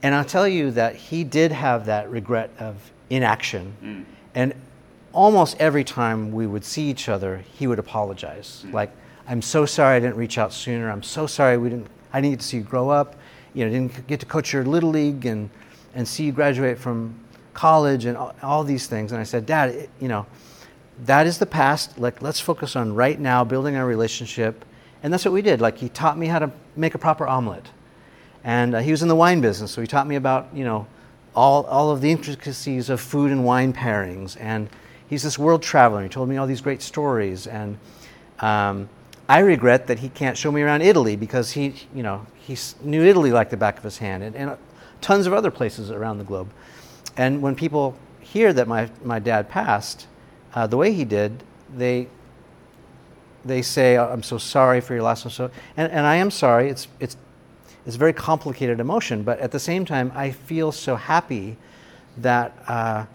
And I'll tell you that he did have that regret of inaction. Mm. And almost every time we would see each other, he would apologize. Mm-hmm. Like, I'm so sorry I didn't reach out sooner. I'm so sorry we didn't, I didn't get to see you grow up. You know, didn't get to coach your little league and, and see you graduate from college and all, all these things. And I said, Dad, it, you know, that is the past. Like, let's focus on right now, building our relationship. And that's what we did. Like, he taught me how to make a proper omelet. And uh, he was in the wine business, so he taught me about, you know, all, all of the intricacies of food and wine pairings. And he's this world traveler. He told me all these great stories, and um, I regret that he can't show me around Italy because he, you know, he knew Italy like the back of his hand, and, and tons of other places around the globe. And when people hear that my, my dad passed uh, the way he did, they they say, oh, "I'm so sorry for your loss." so, and, and I am sorry. It's it's it's a very complicated emotion, but at the same time, I feel so happy that. Uh,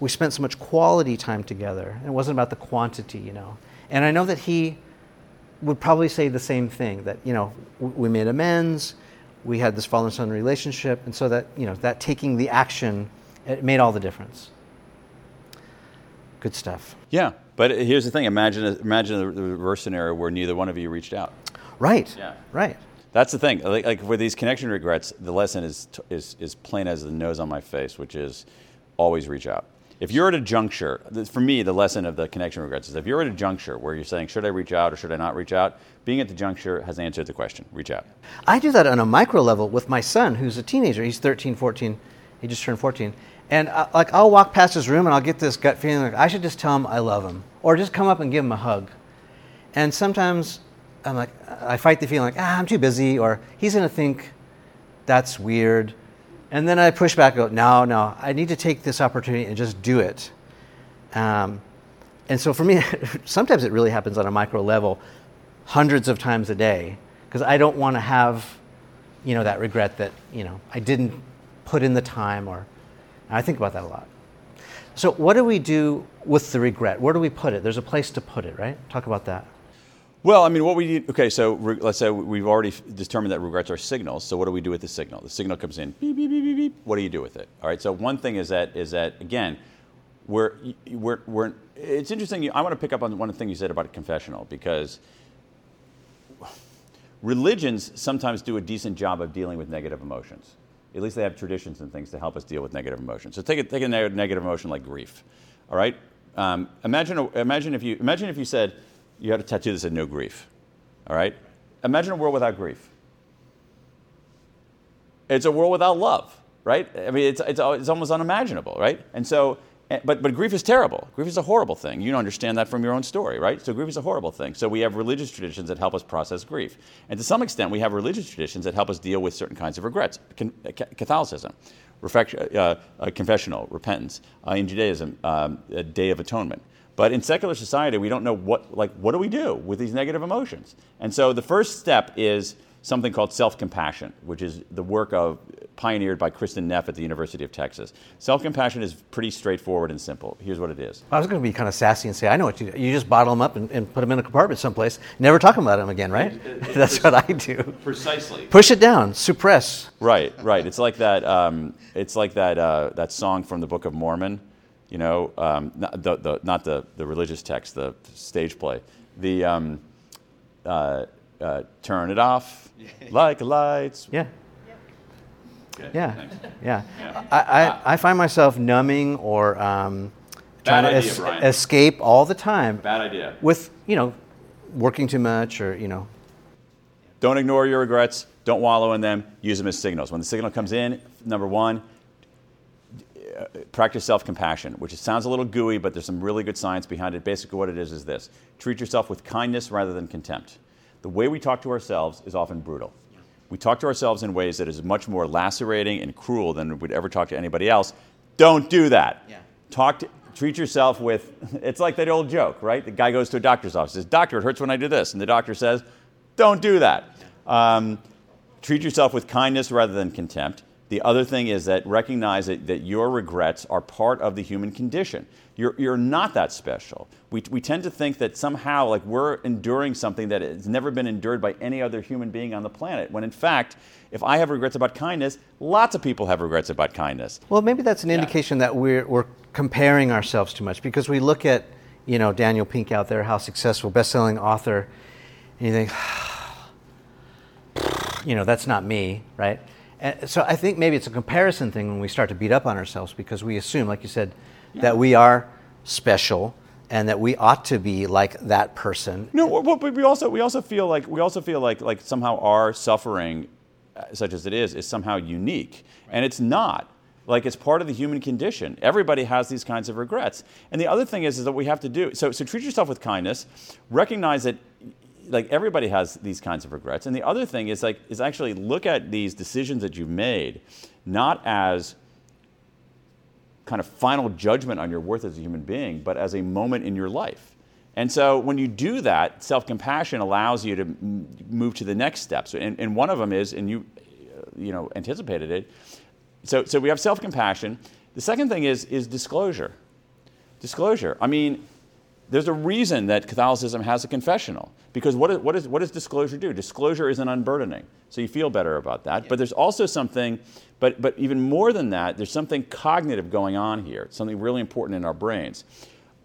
we spent so much quality time together. It wasn't about the quantity, you know. And I know that he would probably say the same thing that, you know, we made amends, we had this father son relationship, and so that, you know, that taking the action, it made all the difference. Good stuff. Yeah, but here's the thing imagine, imagine the reverse scenario where neither one of you reached out. Right. Yeah. Right. That's the thing. Like, like with these connection regrets, the lesson is, is, is plain as the nose on my face, which is always reach out if you're at a juncture, for me, the lesson of the connection regrets is if you're at a juncture where you're saying, should I reach out or should I not reach out? Being at the juncture has answered the question reach out. I do that on a micro level with my son, who's a teenager. He's 13, 14. He just turned 14. And I, like, I'll walk past his room and I'll get this gut feeling like I should just tell him I love him or just come up and give him a hug. And sometimes I'm like, I fight the feeling like, ah, I'm too busy, or he's going to think that's weird and then I push back and go, no, no, I need to take this opportunity and just do it. Um, and so for me, sometimes it really happens on a micro level, hundreds of times a day, because I don't want to have, you know, that regret that, you know, I didn't put in the time or, I think about that a lot. So what do we do with the regret? Where do we put it? There's a place to put it, right? Talk about that. Well, I mean, what we need. Okay, so re, let's say we've already determined that regrets are signals. So what do we do with the signal? The signal comes in. Beep beep beep beep beep. What do you do with it? All right. So one thing is that is that again, we're we're we're. It's interesting. I want to pick up on one thing you said about confessional because religions sometimes do a decent job of dealing with negative emotions. At least they have traditions and things to help us deal with negative emotions. So take a, take a negative emotion like grief. All right. Um, imagine imagine if you imagine if you said you had a tattoo that said no grief. All right. Imagine a world without grief. It's a world without love, right? I mean, it's, it's, it's almost unimaginable, right? And so, eh, but, but grief is terrible. Grief is a horrible thing. You understand that from your own story, right? So grief is a horrible thing. So we have religious traditions that help us process grief. And to some extent, we have religious traditions that help us deal with certain kinds of regrets. Uh, Catholicism, uh, uh, confessional, repentance. Uh, in Judaism, um, a Day of Atonement. But in secular society, we don't know what, like, what do we do with these negative emotions? And so the first step is something called self-compassion, which is the work of pioneered by Kristin Neff at the University of Texas. Self-compassion is pretty straightforward and simple. Here's what it is. I was going to be kind of sassy and say, I know what you do. You just bottle them up and, and put them in a compartment someplace. Never talk about them again, right? That's what I do. Precisely. Push it down, suppress. Right, right. It's like that. Um, it's like that. Uh, that song from the Book of Mormon. You know, um, not the, the not the, the religious text, the stage play. The um, uh, uh, turn it off like lights. Yeah. Okay, Yeah, thanks. yeah. I, I, I find myself numbing or um, trying Bad to es- escape all the time Bad idea. with, you know, working too much or, you know. Don't ignore your regrets. Don't wallow in them. Use them as signals. When the signal comes in, number one, practice self-compassion, which it sounds a little gooey, but there's some really good science behind it. Basically, what it is is this: treat yourself with kindness rather than contempt. The way we talk to ourselves is often brutal. We talk to ourselves in ways that is much more lacerating and cruel than we'd ever talk to anybody else. Don't do that. Yeah. Talk to, treat yourself with. It's like that old joke, right? The guy goes to a doctor's office, says, "Doctor, it hurts when I do this," and the doctor says, "Don't do that." Um, treat yourself with kindness rather than contempt. The other thing is that recognize that, that your regrets are part of the human condition. You're, you're not that special. We, we tend to think that somehow like we're enduring something that has never been endured by any other human being on the planet. When in fact, if I have regrets about kindness, lots of people have regrets about kindness. Well, maybe that's an indication that we're, we're comparing ourselves too much because we look at, you know, Daniel Pink out there, how successful, best-selling author, and you think, you know, that's not me, right? And so I think maybe it's a comparison thing when we start to beat up on ourselves because we assume, like you said, that we are special and that we ought to be like that person. No, but we also we also feel like we also feel like like somehow our suffering, uh, such as it is, is somehow unique, and it's not. Like it's part of the human condition. Everybody has these kinds of regrets. And the other thing is, is that we have to do so. So treat yourself with kindness. Recognize that, like everybody has these kinds of regrets. And the other thing is like is actually look at these decisions that you've made, not as kind of final judgment on your worth as a human being, but as a moment in your life. And so when you do that, self compassion allows you to move to the next steps. And, and one of them is, and you, you know, anticipated it. So, so we have self compassion. The second thing is, is disclosure. Disclosure. I mean, there's a reason that Catholicism has a confessional. Because what, is, what, is, what does disclosure do? Disclosure is an unburdening. So you feel better about that. But there's also something, but, but even more than that, there's something cognitive going on here, something really important in our brains.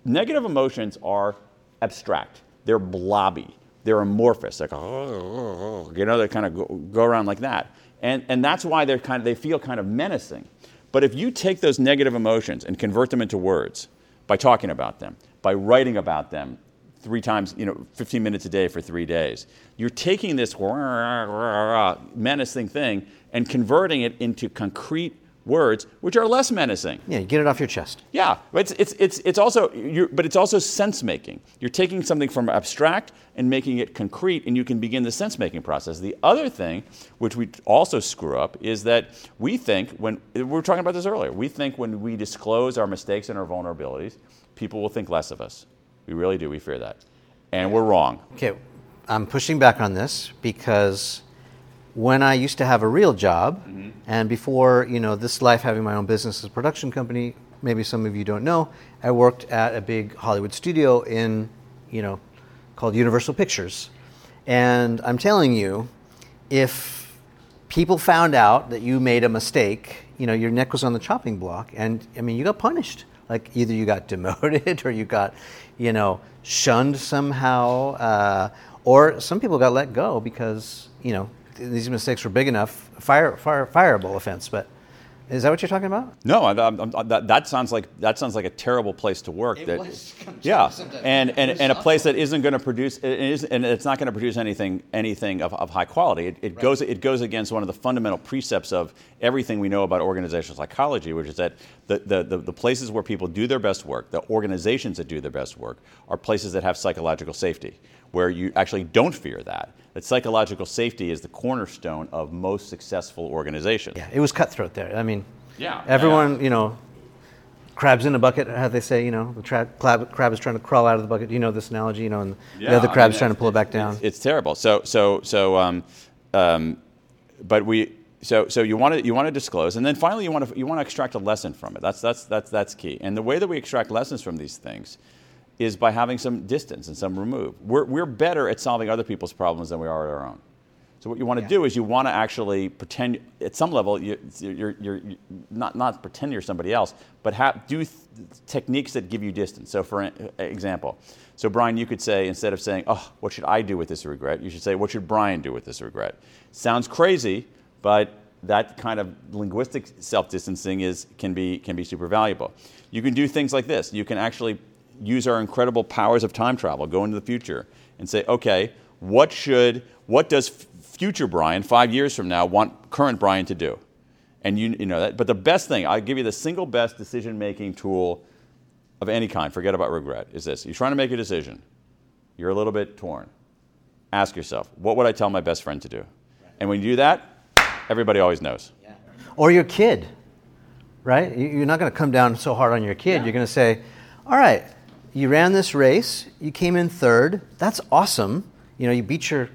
Negative emotions are abstract, they're blobby, they're amorphous, like, oh, oh, oh, you know, they kind of go, go around like that. And, and that's why they're kind of, they feel kind of menacing. But if you take those negative emotions and convert them into words by talking about them, by writing about them three times, you know, 15 minutes a day for three days, you're taking this menacing thing and converting it into concrete words which are less menacing. Yeah, you get it off your chest. Yeah, but it's, it's, it's, it's also, you're, but it's also sense making. You're taking something from abstract and making it concrete, and you can begin the sense making process. The other thing, which we also screw up, is that we think when, we were talking about this earlier, we think when we disclose our mistakes and our vulnerabilities, people will think less of us. We really do, we fear that. And we're wrong. Okay, I'm pushing back on this because when I used to have a real job, mm-hmm. and before you know this life, having my own business as a production company, maybe some of you don't know, I worked at a big Hollywood studio in you know called Universal Pictures. And I'm telling you, if people found out that you made a mistake, you know, your neck was on the chopping block, and I mean, you got punished. Like either you got demoted or you got, you know, shunned somehow, uh, or some people got let go because you know these mistakes were big enough, fire, fire, fireable offense. But is that what you're talking about? No, I, I, I, that, that sounds like that sounds like a terrible place to work. It that, was yeah, and and, and a place that isn't going to produce it is, and it's not going to produce anything anything of, of high quality. It, it goes it goes against one of the fundamental precepts of everything we know about organizational psychology, which is that the, the, the, the places where people do their best work, the organizations that do their best work, are places that have psychological safety, where you actually don't fear that. That psychological safety is the cornerstone of most successful organizations. Yeah, it was cutthroat there. I mean, Yeah, everyone, you know, crabs in a bucket. How they say, you know, the tra- crab, crab is trying to crawl out of the bucket. You know this analogy, you know, and the other I crab's mean, trying to pull it back down. It's, it's terrible. So so so um, um, but we so so you want to you want to disclose, and then finally you want to you want to extract a lesson from it. That's that's that's that's key. And the way that we extract lessons from these things is by having some distance and some remove. We're we're better at solving other people's problems than we are at our own. So what you want to Yeah. do is you want to actually pretend at some level you, you're, you're, not not pretend you're somebody else, but have, do th- techniques that give you distance. So for an example, so Bryan, you could say instead of saying, "Oh, what should I do with this regret?" You should say, "What should Bryan do with this regret?" Sounds crazy, but that kind of linguistic self-distancing is can be can be super valuable. You can do things like this. You can actually use our incredible powers of time travel, go into the future, and say, "Okay, what should what does future Bryan five years from now want current Bryan to do?" And you, you know that. But the best thing, I'll give you the single best decision making tool of any kind, forget about regret, is this. You're trying to make a decision. You're a little bit torn. Ask yourself, what would I tell my best friend to do? And when you do that, everybody always knows. or your kid, right? You- You're not going to come down so hard on your kid. You're going to say, "All right, you ran this race. You came in third. That's awesome. You know, you beat your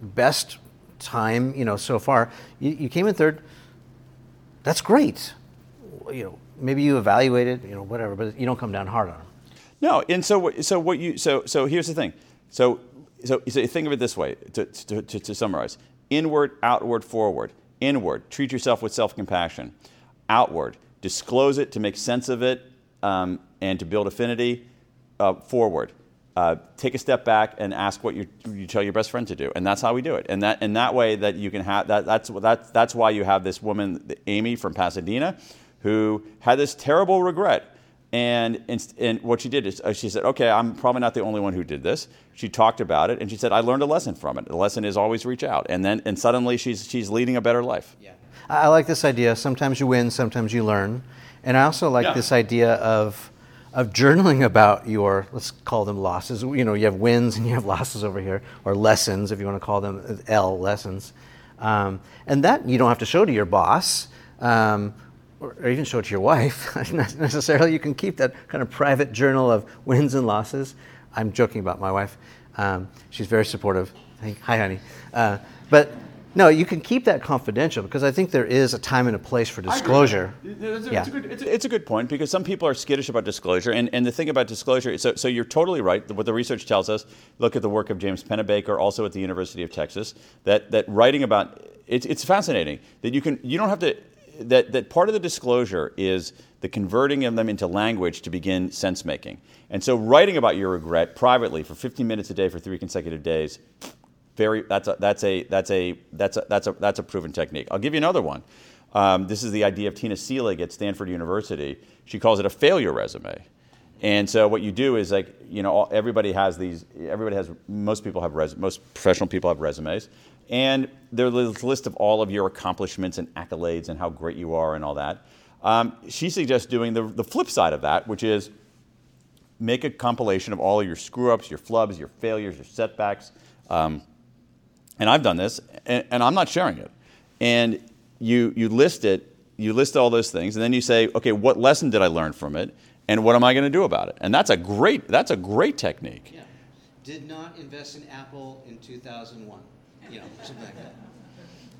best time. You know, so far. You, you came in third. That's great. You know, maybe you evaluated. You know, whatever, but you don't come down hard on them. No, and so so what you so so here's the thing. So so, so think of it this way to, to, to, to summarize: inward, outward, forward. Inward, treat yourself with self-compassion. Outward, disclose it to make sense of it um, and to build affinity. Uh, forward, uh, take a step back and ask what you, you tell your best friend to do, and that's how we do it. And that and that way that you can have that. That's that's that's why you have this woman, Amy from Pasadena, who had this terrible regret. And, and, and what she did is uh, she said, okay, I'm probably not the only one who did this. She talked about it and she said, I learned a lesson from it. The lesson is always reach out. And then and suddenly she's, she's leading a better life. I I like this idea. Sometimes you win, sometimes you learn. And I also like Yeah. this idea of, of journaling about your, let's call them losses. You know, you have wins and you have losses over here, or lessons, if you want to call them L lessons. Um, and that you don't have to show to your boss. Um, or or even show it to your wife, necessarily. You can keep that kind of private journal of wins and losses. I'm joking about my wife. Um, she's very supportive. Hi, honey. Uh, but no, you can keep that confidential because I think there is a time and a place for disclosure. It's a, Yeah. it's, a good, it's, a, it's a good point because some people are skittish about disclosure. And, and the thing about disclosure, so, so you're totally right. What the research tells us, look at the work of James Pennebaker, also at the University of Texas, that, that writing about, it's, it's fascinating that you, can, you don't have to, that, that part of the disclosure is the converting of them into language to begin sense making. And so writing about your regret privately for 15 minutes a day for three consecutive days, very that's a that's a that's a that's a that's a that's a proven technique. I'll give you another one. Um, this is the idea of Tina Seelig at Stanford University. She calls it a failure resume. And so what you do is like you know everybody has these. Everybody has most people have res, most professional people have resumes, and there's a list of all of your accomplishments and accolades and how great you are and all that. Um, she suggests doing the, the flip side of that, which is make a compilation of all of your screw ups, your flubs, your failures, your setbacks. Um, and I've done this, and, and I'm not sharing it. And you, you list it, you list all those things, and then you say, okay, what lesson did I learn from it, and what am I going to do about it? And that's a great, that's a great technique. Yeah. Did not invest in Apple in 2001. You know, something like that.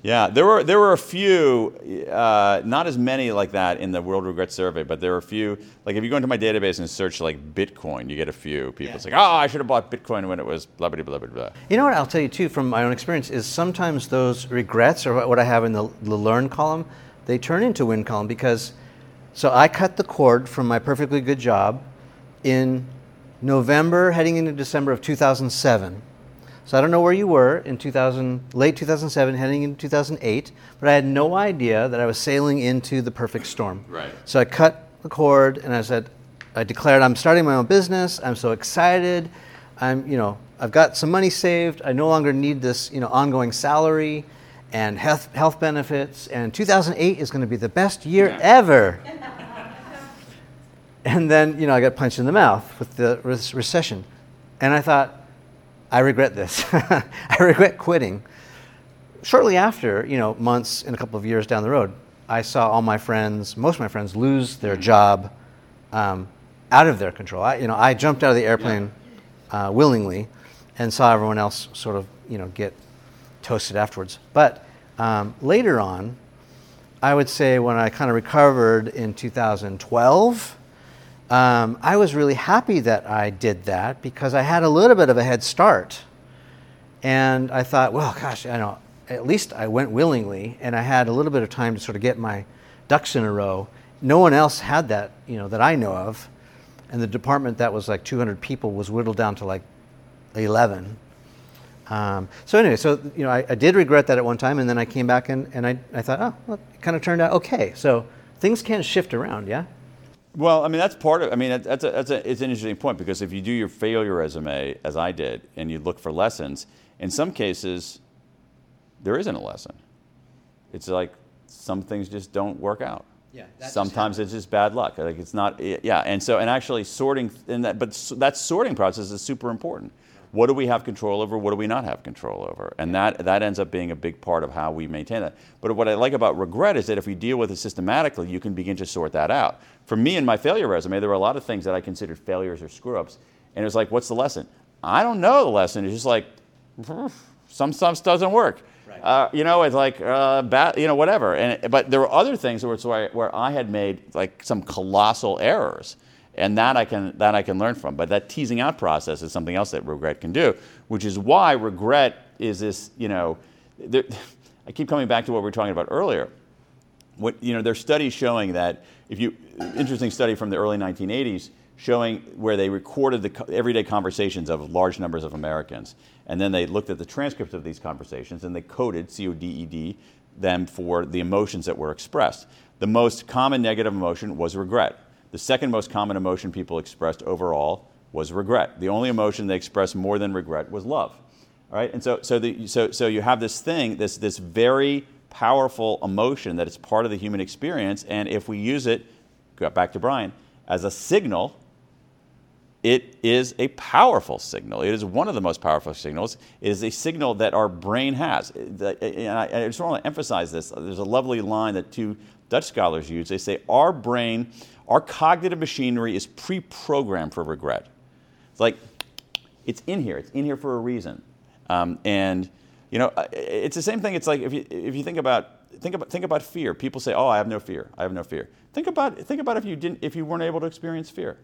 Yeah, there were there were a few, uh, not as many like that in the World Regret Survey, but there were a few. Like if you go into my database and search like Bitcoin, you get a few people Yeah. saying, "Oh, I should have bought Bitcoin when it was blah blah blah blah blah." You know what I'll tell you too from my own experience is sometimes those regrets or what- what I have in the, the learn column, they turn into win column because so I cut the cord from my perfectly good job in November heading into December of 2007. So I don't know where you were in 2000 late 2007 heading into 2008, but I had no idea that I was sailing into the perfect storm. Right. So I cut the cord and I said, I declared I'm starting my own business. I'm so excited. I'm, you know, I've got some money saved. I no longer need this, you know, ongoing salary and health, health benefits. And 2008 is going to be the best year ever. and then, you know, I got punched in the mouth with the re- recession. And I thought, I regret this. I regret quitting shortly after, you know, months and a couple of years down the road, I saw all my friends, most of my friends, lose their job um, out of their control. I, you know, I jumped out of the airplane uh, willingly, and saw everyone else sort of, you know, get toasted afterwards. But um, later on, I would say when I kind of recovered in 2012, um, I was really happy that I did that because I had a little bit of a head start. And I thought, well, gosh, I know, at least I went willingly and I had a little bit of time to sort of get my ducks in a row. No one else had that, you know, that I know of. And the department that was like 200 people was whittled down to like 11. Um, so anyway, so you know, I, I did regret that at one time, and then I came back and, and I, I thought, oh, well, it kind of turned out okay. So things can shift around, yeah. Well, I mean that's part of. I mean that's a, that's a, it's an interesting point because if you do your failure resume as I did and you look for lessons, in some cases, there isn't a lesson. It's like some things just don't work out. Yeah, that just Sometimes it's just bad luck. Like it's not. Yeah, and so and actually sorting and that, but that sorting process is super important. What do we have control over? What do we not have control over? And that that ends up being a big part of how we maintain that. But what I like about regret is that if we deal with it systematically, you can begin to sort that out. For me in my failure resume, there were a lot of things that I considered failures or screw ups, and it was like, what's the lesson? I don't know the lesson. It's just like some stuff doesn't work. Uh, you know, it's like uh, bad, you know, whatever. And but there were other things where, it's where, I, where I had made like some colossal errors, and that I can that I can learn from. But that teasing out process is something else that regret can do, which is why regret is this. You know, there, I keep coming back to what we were talking about earlier. What, you know, there's studies showing that if you, interesting study from the early 1980s showing where they recorded the everyday conversations of large numbers of Americans. And then they looked at the transcripts of these conversations and they coded, C O D E D, them for the emotions that were expressed. The most common negative emotion was regret. The second most common emotion people expressed overall was regret. The only emotion they expressed more than regret was love. All right, and so so the, so so you have this thing, this this very powerful emotion that is part of the human experience, and if we use it, back to Bryan, as a signal, it is a powerful signal. It is one of the most powerful signals. It is a signal that our brain has. And I just want to emphasize this. There's a lovely line that two Dutch scholars use. They say, Our brain, our cognitive machinery is pre programmed for regret. It's like, it's in here. It's in here for a reason. Um, and you know, it's the same thing. It's like if you if you think about think about think about fear. People say, "Oh, I have no fear. I have no fear." Think about think about if you didn't if you weren't able to experience fear.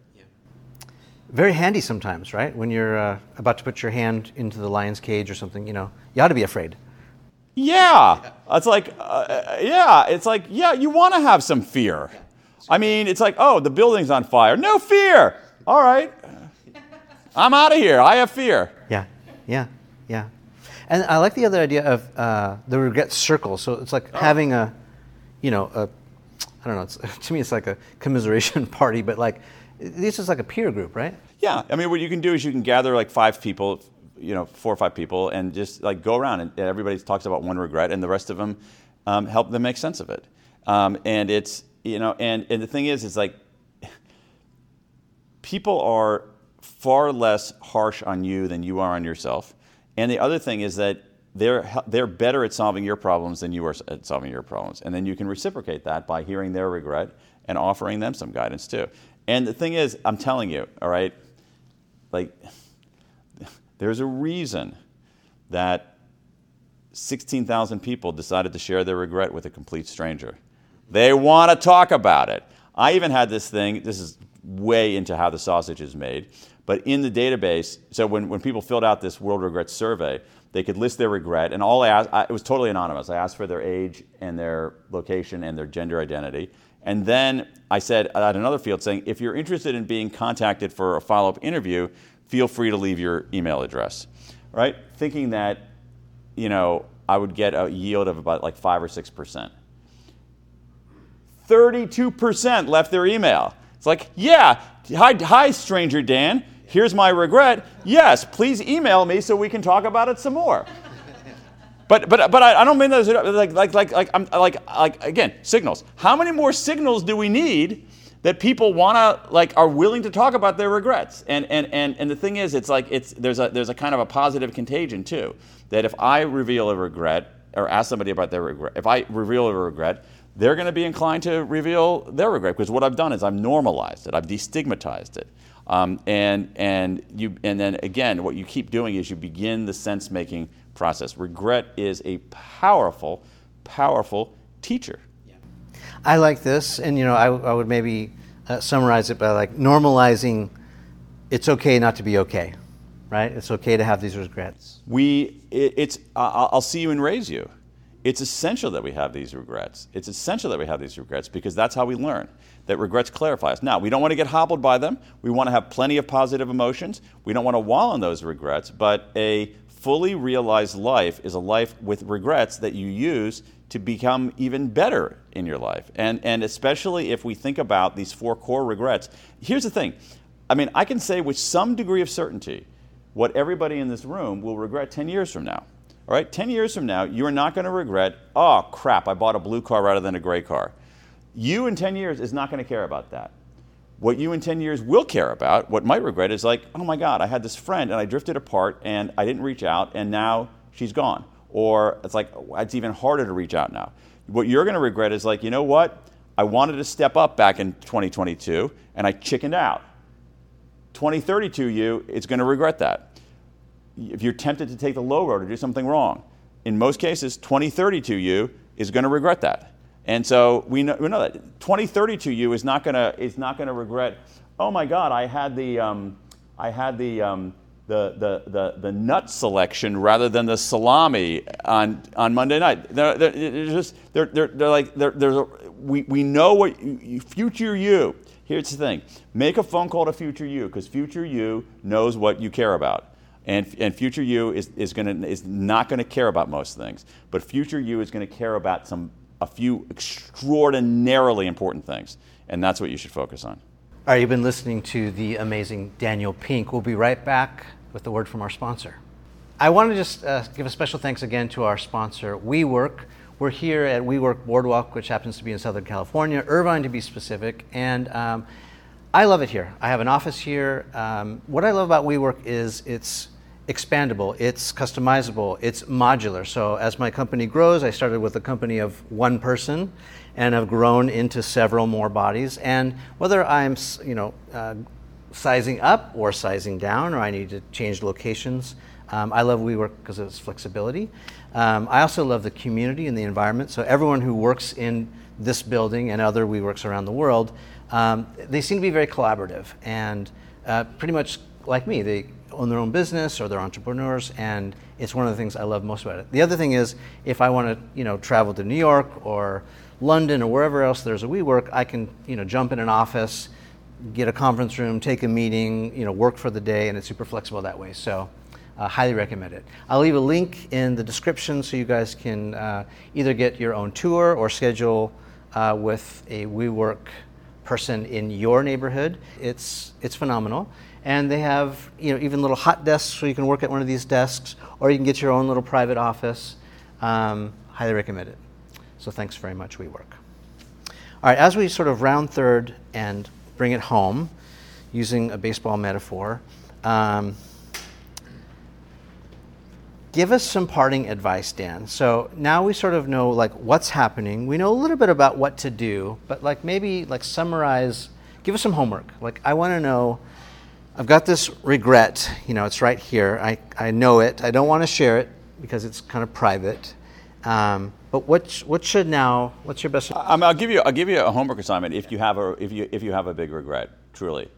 Very handy sometimes, right? When you're uh, about to put your hand into the lion's cage or something, you know, you ought to be afraid. Yeah, it's like uh, yeah, it's like yeah, you want to have some fear. I mean, it's like oh, the building's on fire. No fear. All right, I'm out of here. I have fear. Yeah, yeah, yeah. And I like the other idea of uh, the regret circle. So it's like having a, you know, a, I don't know. It's, to me, it's like a commiseration party, but like this is like a peer group, right? Yeah, I mean, what you can do is you can gather like five people, you know, four or five people, and just like go around and, and everybody talks about one regret, and the rest of them um, help them make sense of it. Um, and it's you know, and and the thing is, it's like people are far less harsh on you than you are on yourself. And the other thing is that they're, they're better at solving your problems than you are at solving your problems. And then you can reciprocate that by hearing their regret and offering them some guidance too. And the thing is, I'm telling you, all right, like, there's a reason that 16,000 people decided to share their regret with a complete stranger. They want to talk about it. I even had this thing, this is way into how the sausage is made, but in the database, so when, when people filled out this World Regret survey, they could list their regret, and all I asked, I, it was totally anonymous. I asked for their age and their location and their gender identity. And then I said at another field saying, if you're interested in being contacted for a follow up interview, feel free to leave your email address. Right? Thinking that, you know, I would get a yield of about like 5 or 6%. 32% left their email. It's like, yeah, hi, hi, stranger Dan. Here's my regret. Yes, please email me so we can talk about it some more. But, but, but I, I don't mean that as like, like, like, like, I'm, like, like, again, signals. How many more signals do we need that people want to, like, are willing to talk about their regrets? And, and, and, and the thing is, it's like, it's, there's, a, there's a kind of a positive contagion, too. That if I reveal a regret or ask somebody about their regret, if I reveal a regret, they're going to be inclined to reveal their regret because what I've done is I've normalized it, I've destigmatized it. Um, and, and, you, and then again, what you keep doing is you begin the sense making process. Regret is a powerful, powerful teacher. I like this, and you know, I, I would maybe uh, summarize it by like normalizing it's okay not to be okay, right? It's okay to have these regrets. We, it, it's, I'll see you and raise you it's essential that we have these regrets. It's essential that we have these regrets because that's how we learn. That regrets clarify us. Now, we don't want to get hobbled by them. We want to have plenty of positive emotions. We don't want to wallow in those regrets, but a fully realized life is a life with regrets that you use to become even better in your life. And, and especially if we think about these four core regrets. Here's the thing I mean, I can say with some degree of certainty what everybody in this room will regret 10 years from now. All right, 10 years from now, you are not going to regret, oh crap, I bought a blue car rather than a gray car. You in 10 years is not going to care about that. What you in 10 years will care about, what might regret, is like, oh my God, I had this friend and I drifted apart and I didn't reach out and now she's gone. Or it's like, it's even harder to reach out now. What you're going to regret is like, you know what? I wanted to step up back in 2022 and I chickened out. 2032 you it's going to regret that if you're tempted to take the low road or do something wrong, in most cases, 2032 you is going to regret that. And so we know, we know that 2032 you is not going to is not going to regret. Oh my God, I had the um, I had the, um, the, the the the nut selection rather than the salami on on Monday night. They're, they're, they're just they're, they're, they're like they're, we we know what you, future you. Here's the thing: make a phone call to future you because future you knows what you care about. And, and future you is, is, gonna, is not going to care about most things, but future you is going to care about some, a few extraordinarily important things. And that's what you should focus on. All right, you've been listening to the amazing Daniel Pink. We'll be right back with a word from our sponsor. I want to just uh, give a special thanks again to our sponsor, WeWork. We're here at WeWork Boardwalk, which happens to be in Southern California, Irvine to be specific, and um, I love it here. I have an office here. Um, what I love about WeWork is it's expandable, it's customizable, it's modular. So as my company grows, I started with a company of one person and have grown into several more bodies. And whether I'm, you know, uh, sizing up or sizing down, or I need to change locations, um, I love WeWork because of its flexibility. Um, I also love the community and the environment. So everyone who works in this building and other WeWorks around the world um, they seem to be very collaborative and uh, pretty much like me. They own their own business or they're entrepreneurs, and it's one of the things I love most about it. The other thing is, if I want to, you know, travel to New York or London or wherever else there's a WeWork, I can, you know, jump in an office, get a conference room, take a meeting, you know, work for the day, and it's super flexible that way. So. Uh, highly recommend it. I'll leave a link in the description so you guys can uh, either get your own tour or schedule uh, with a WeWork person in your neighborhood. It's, it's phenomenal. And they have you know, even little hot desks so you can work at one of these desks, or you can get your own little private office. Um, highly recommend it. So thanks very much, WeWork. All right, as we sort of round third and bring it home, using a baseball metaphor, um, give us some parting advice, Dan. So now we sort of know like what's happening. We know a little bit about what to do, but like maybe like summarize, give us some homework. Like I want to know I've got this regret, you know, it's right here. I, I know it. I don't want to share it, because it's kind of private. Um, but what what should now? What's your best? Um, I'll give you I'll give you a homework assignment if you have a if you if you have a big regret. Truly,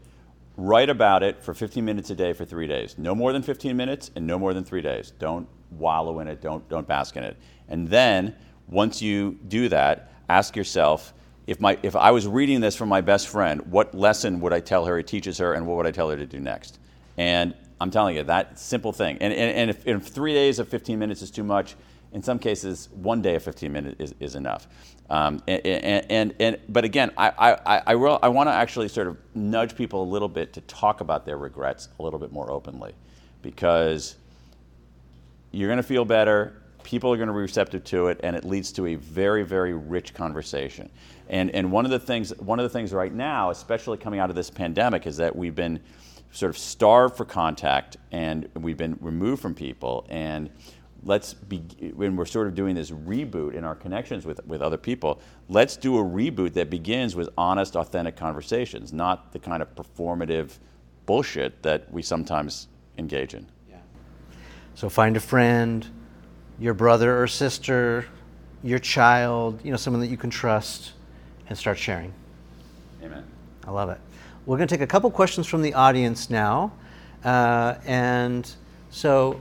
write about it for 15 minutes a day for three days. No more than 15 minutes and no more than three days. Don't wallow in it. Don't don't bask in it. And then once you do that, ask yourself if my if I was reading this from my best friend, what lesson would I tell her? It teaches her, and what would I tell her to do next? And I'm telling you that simple thing. And and, and if, if three days of 15 minutes is too much in some cases, one day of 15 minutes is, is enough. Um, and, and, and, but again, I, I, I, I, I want to actually sort of nudge people a little bit to talk about their regrets a little bit more openly because you're going to feel better. People are going to be receptive to it, and it leads to a very, very rich conversation. And, and one, of the things, one of the things right now, especially coming out of this pandemic, is that we've been sort of starved for contact and we've been removed from people. And let's be when we're sort of doing this reboot in our connections with, with other people let's do a reboot that begins with honest authentic conversations not the kind of performative bullshit that we sometimes engage in. Yeah. so find a friend your brother or sister your child you know someone that you can trust and start sharing. Amen. I love it. We're going to take a couple questions from the audience now uh, and so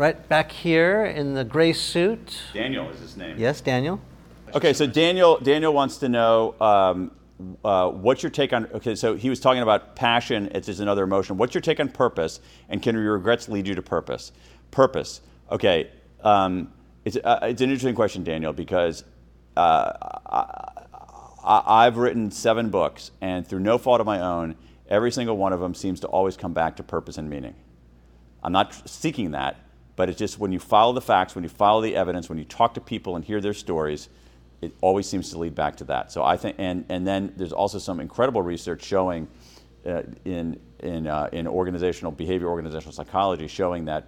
right back here in the gray suit. Daniel is his name. Yes, Daniel. Okay, so Daniel Daniel wants to know um, uh, what's your take on. Okay, so he was talking about passion. It's just another emotion. What's your take on purpose? And can your regrets lead you to purpose? Purpose. Okay, um, it's uh, it's an interesting question, Daniel, because. Uh, I, I've written seven books, and through no fault of my own, every single one of them seems to always come back to purpose and meaning. I'm not seeking that, but it's just when you follow the facts, when you follow the evidence, when you talk to people and hear their stories, it always seems to lead back to that. So I think, and, and then there's also some incredible research showing uh, in, in, uh, in organizational behavior, organizational psychology, showing that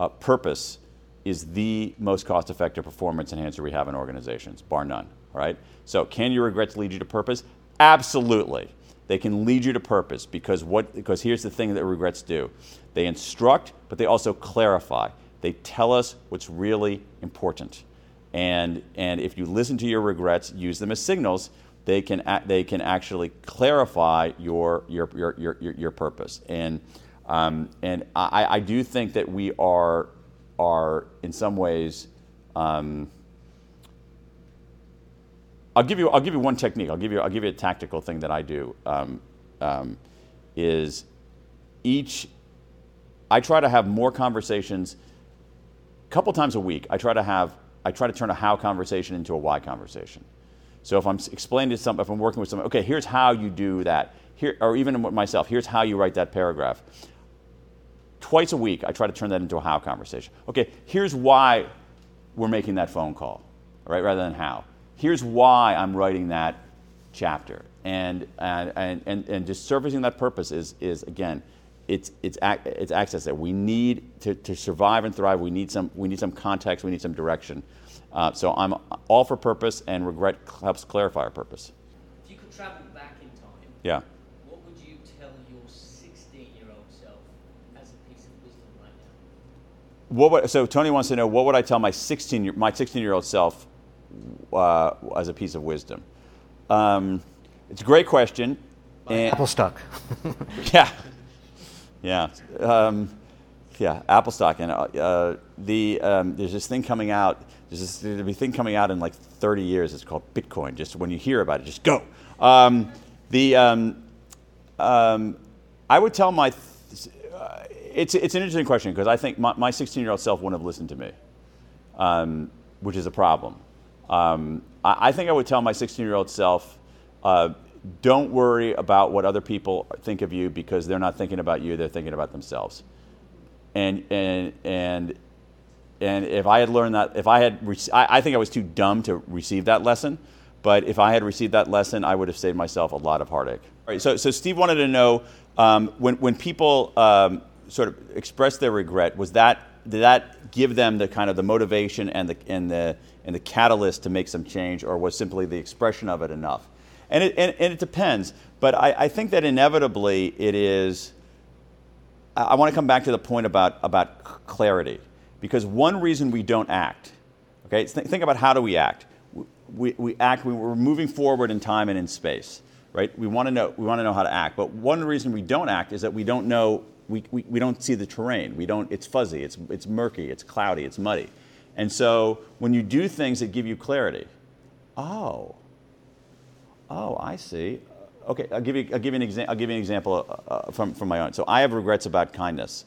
uh, purpose is the most cost effective performance enhancer we have in organizations, bar none. All right? So, can your regrets lead you to purpose? Absolutely. They can lead you to purpose because, what, because here's the thing that regrets do they instruct, but they also clarify. They tell us what's really important. And, and if you listen to your regrets, use them as signals, they can, they can actually clarify your, your, your, your, your purpose. And, um, and I, I do think that we are, are in some ways, um, I'll give you, I'll give you one technique. I'll give you, I'll give you a tactical thing that I do. Um, um is each, I try to have more conversations couple times a week, I try to have, I try to turn a how conversation into a why conversation. So if I'm explaining to some, if I'm working with someone, okay, here's how you do that. Here, or even myself, here's how you write that paragraph. Twice a week, I try to turn that into a how conversation. Okay, here's why we're making that phone call, right, rather than how. Here's why I'm writing that chapter. And, and, and, and just servicing that purpose is, is again, it's, it's, it's access that we need to, to survive and thrive. We need some, we need some context, we need some direction. Uh, so I'm all for purpose, and regret helps clarify our purpose. If you could travel back in time, yeah. what would you tell your 16 year old self as a piece of wisdom right now? What would, so Tony wants to know what would I tell my 16 year, my 16 year old self uh, as a piece of wisdom? Um, it's a great question. Apple stock. yeah. Yeah. Um, yeah, Apple stock. And uh, the, um, there's this thing coming out. There's this there's a thing coming out in like 30 years. It's called Bitcoin. Just when you hear about it, just go. Um, the, um, um, I would tell my, th- uh, it's, it's an interesting question because I think my 16 year old self wouldn't have listened to me, um, which is a problem. I, I, think I would tell my 16 year old self, uh, don't worry about what other people think of you because they're not thinking about you, they're thinking about themselves. And, and, and, and if I had learned that, if I had, I, I think I was too dumb to receive that lesson, but if I had received that lesson, I would have saved myself a lot of heartache. All right, so, so Steve wanted to know um, when, when people um, sort of express their regret, was that, did that give them the kind of the motivation and the, and, the, and the catalyst to make some change, or was simply the expression of it enough? And it, and, and it depends. But I, I, think that inevitably it is. I, I want to come back to the point about, about clarity. Because one reason we don't act, okay, th- think about how do we act. We, we act, we, we're moving forward in time and in space, right? We want to know, we want to know how to act. But one reason we don't act is that we don't know, we, we, we don't see the terrain. We don't, it's fuzzy, it's, it's murky, it's cloudy, it's muddy. And so when you do things that give you clarity, oh, oh, I see. Okay, I'll give you, I'll give you, an, exa- I'll give you an example uh, uh, from, from my own. So I have regrets about kindness.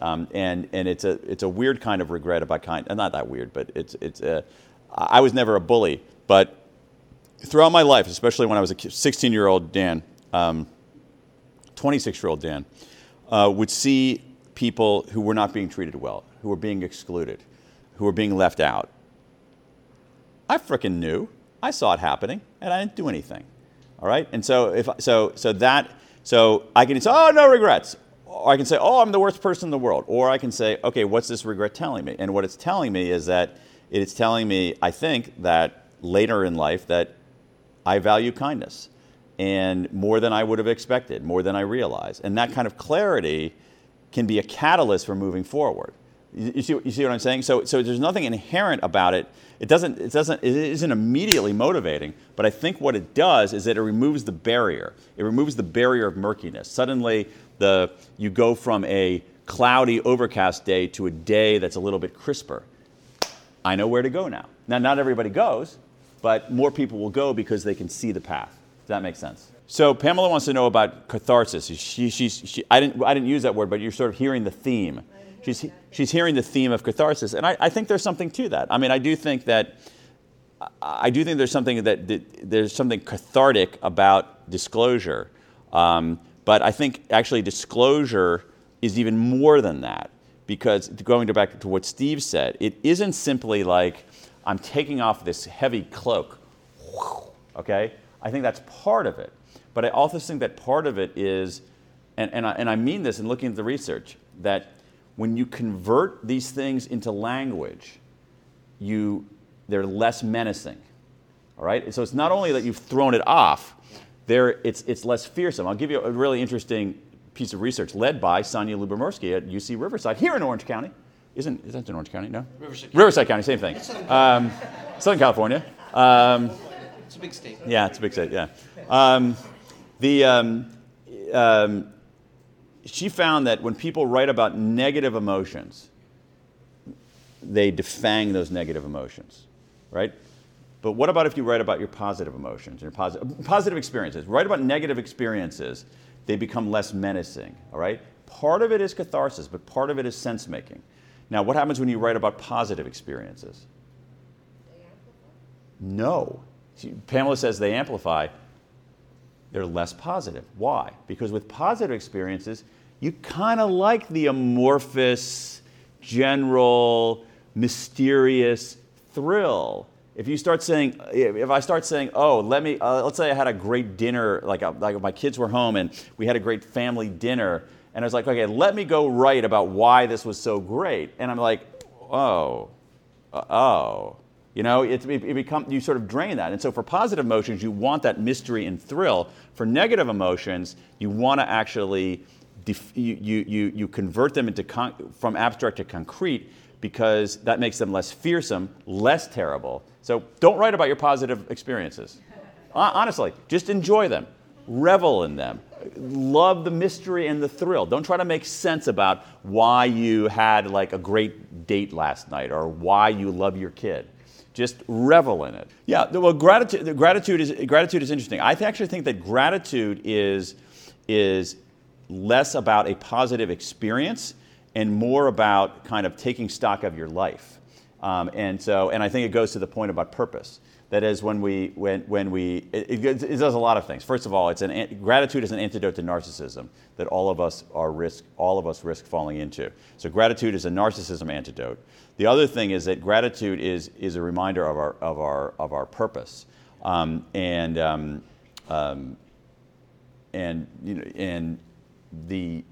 Um, and and it's, a, it's a weird kind of regret about kind, not that weird, but it's, it's a, I was never a bully, but throughout my life, especially when I was a 16 year old Dan, 26 year old Dan, uh, would see people who were not being treated well, who were being excluded, who were being left out. I frickin' knew. I saw it happening, and I didn't do anything. All right, and so if so, so that so I can say, oh, no regrets, or I can say, oh, I'm the worst person in the world, or I can say, okay, what's this regret telling me? And what it's telling me is that it's telling me, I think that later in life that I value kindness and more than I would have expected, more than I realized, and that kind of clarity can be a catalyst for moving forward. You, you see, you see what I'm saying? So, so there's nothing inherent about it. It doesn't, it doesn't, it isn't immediately motivating, but I think what it does is that it removes the barrier. It removes the barrier of murkiness. Suddenly, the, you go from a cloudy, overcast day to a day that's a little bit crisper. I know where to go now. Now, not everybody goes, but more people will go because they can see the path. Does that make sense? So Pamela wants to know about catharsis. She, she, she, I, didn't, I didn't use that word, but you're sort of hearing the theme. She's, she's hearing the theme of catharsis, and I, I think there's something to that. I mean, I do think that I do think there's something that, that there's something cathartic about disclosure, um, but I think actually disclosure is even more than that because going back to what Steve said, it isn't simply like I'm taking off this heavy cloak. Okay, I think that's part of it, but I also think that part of it is, and, and, I, and I mean this in looking at the research, that when you convert these things into language, you, they're less menacing. All right? So it's not only that you've thrown it off, there, it's, it's less fearsome. I'll give you a really interesting piece of research led by Sonja Lyubomirsky at UC Riverside here in Orange County. Isn't, is that in Orange County? No? Riverside County. Riverside County, same thing. Um, Southern California. Um, It's a big state. yeah, it's a big state. Yeah, um, the um, um, she found that when people write about negative emotions, they defang those negative emotions, right? But what about if you write about your positive emotions, your positive positive experiences? Write about negative experiences, they become less menacing. All right. Part of it is catharsis, but part of it is sense making. Now, what happens when you write about positive experiences? No. See, Pamela says they amplify. They're less positive. Why? Because with positive experiences, you kind of like the amorphous, general, mysterious thrill. If you start saying, if I start saying, oh, let me, uh, let's say I had a great dinner, like, a, like my kids were home and we had a great family dinner, and I was like, okay, let me go write about why this was so great. And I'm like, oh, uh, oh. You know, it, it, it become, you sort of drain that. And so for positive emotions, you want that mystery and thrill. For negative emotions, you want to actually, def, you, you, you, convert them into con, from abstract to concrete because that makes them less fearsome, less terrible. So don't write about your positive experiences. Honestly, just enjoy them, revel in them, love the mystery and the thrill. Don't try to make sense about why you had like a great date last night or why you love your kid. Just revel in it. Yeah, well, gratitude, gratitude, is, gratitude is interesting. I actually think that gratitude is, is less about a positive experience and more about kind of taking stock of your life. Um, and so, and I think it goes to the point about purpose. That is, when we, when, when we, it, it, does a lot of things. First of all, it's an, gratitude is an antidote to narcissism that all of us are risk, all of us risk falling into. So gratitude is a narcissism antidote. The other thing is that gratitude is, is a reminder of our, of our, of our purpose. Um, and, um, um, and, you know, and the,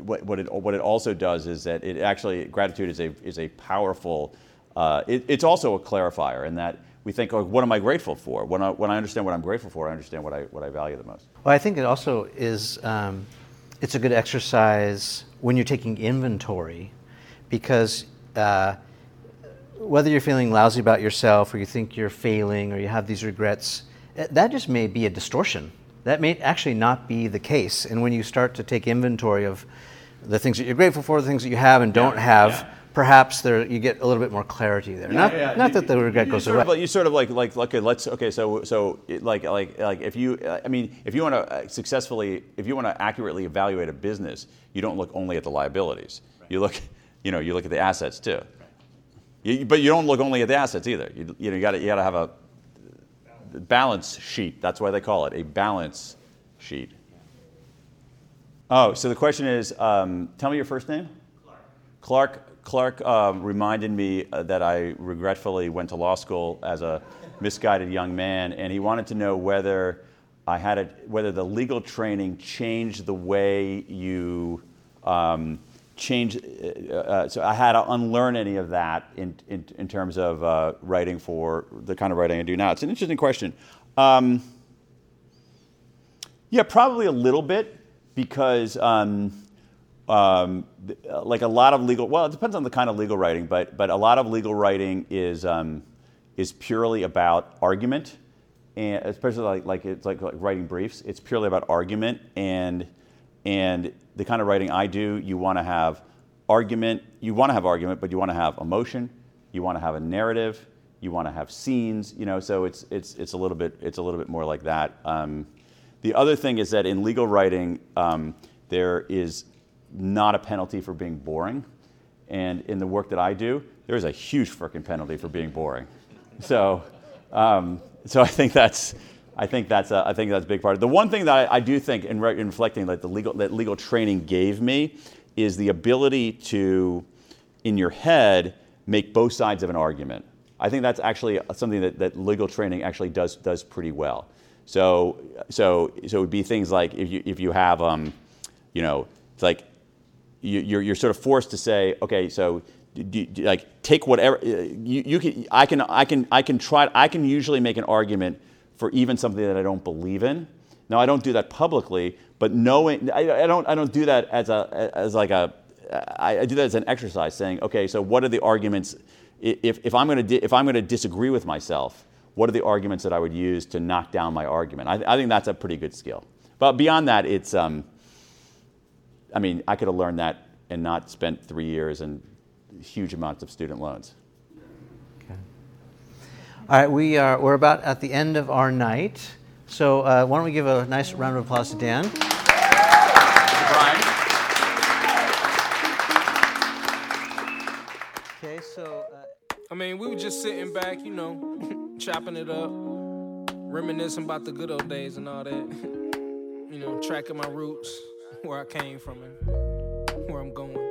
what, what, it, what it also does is that it actually, gratitude is a, is a powerful, uh, it, it's also a clarifier in that we think, oh, what am I grateful for? When I, when I understand what I'm grateful for, I understand what I, what I value the most. Well, I think it also is, um, it's a good exercise when you're taking inventory because uh, whether you're feeling lousy about yourself or you think you're failing or you have these regrets, that just may be a distortion. That may actually not be the case. And when you start to take inventory of the things that you're grateful for, the things that you have and don't have, yeah. perhaps there you get a little bit more clarity there. not Yeah, yeah. not You- that the regret you goes sort away. Of like, you sort of like like okay, let's okay. So so like like like if you uh, I mean if you want to successfully if you want to accurately evaluate a business, you don't look only at the liabilities. You look you know you look at the assets too. You, but you don't look only at the assets either. You, you know you got to you got to have a balance sheet. That's why they call it a balance sheet. Oh, so the question is, um, tell me your first name. Clark, Clark um, reminded me uh, that I regretfully went to law school as a misguided young man, and he wanted to know whether I had a, whether the legal training changed the way you um, change. Uh, uh, so I had to unlearn any of that in, in, in terms of uh, writing for the kind of writing I do now. It's an interesting question. Um, yeah, probably a little bit because, um, um, like a lot of legal. Well, it depends on the kind of legal writing, but but a lot of legal writing is um, is purely about argument, and especially like like it's like, like writing briefs. It's purely about argument, and and the kind of writing I do, you want to have argument. You want to have argument, but you want to have emotion. You want to have a narrative. You want to have scenes. You know, so it's it's it's a little bit it's a little bit more like that. Um, the other thing is that in legal writing, um, there is not a penalty for being boring. And in the work that I do, there is a huge freaking penalty for being boring. So, um, so I think that's, I think that's, a, I think that's a big part. The one thing that I, I do think, in, re- in reflecting that the legal, that legal training gave me, is the ability to, in your head, make both sides of an argument. I think that's actually something that, that legal training actually does, does pretty well. So, so, so it would be things like if you, if you have, um, you know, it's like you, you're, you're sort of forced to say, okay, so do, do- like take whatever uh, you, you can. I can I can I can try. I can usually make an argument for even something that I don't believe in. Now I don't do that publicly, but knowing I, I don't I don't do that as a as like a I, I do that as an exercise, saying, okay, so what are the arguments? If, if I'm going to if I'm going to disagree with myself, what are the arguments that I would use to knock down my argument? I, I think that's a pretty good skill. But beyond that, it's um, I mean, I could have learned that and not spent three years and huge amounts of student loans. All right, we are we're about at the end of our night. So uh, why don't we give a nice round of applause to Dan? Okay, so uh, I mean, we were just sitting back, you know, chopping it up, reminiscing about the good old days and all that. you know, tracking my roots, where I came from and where I'm going.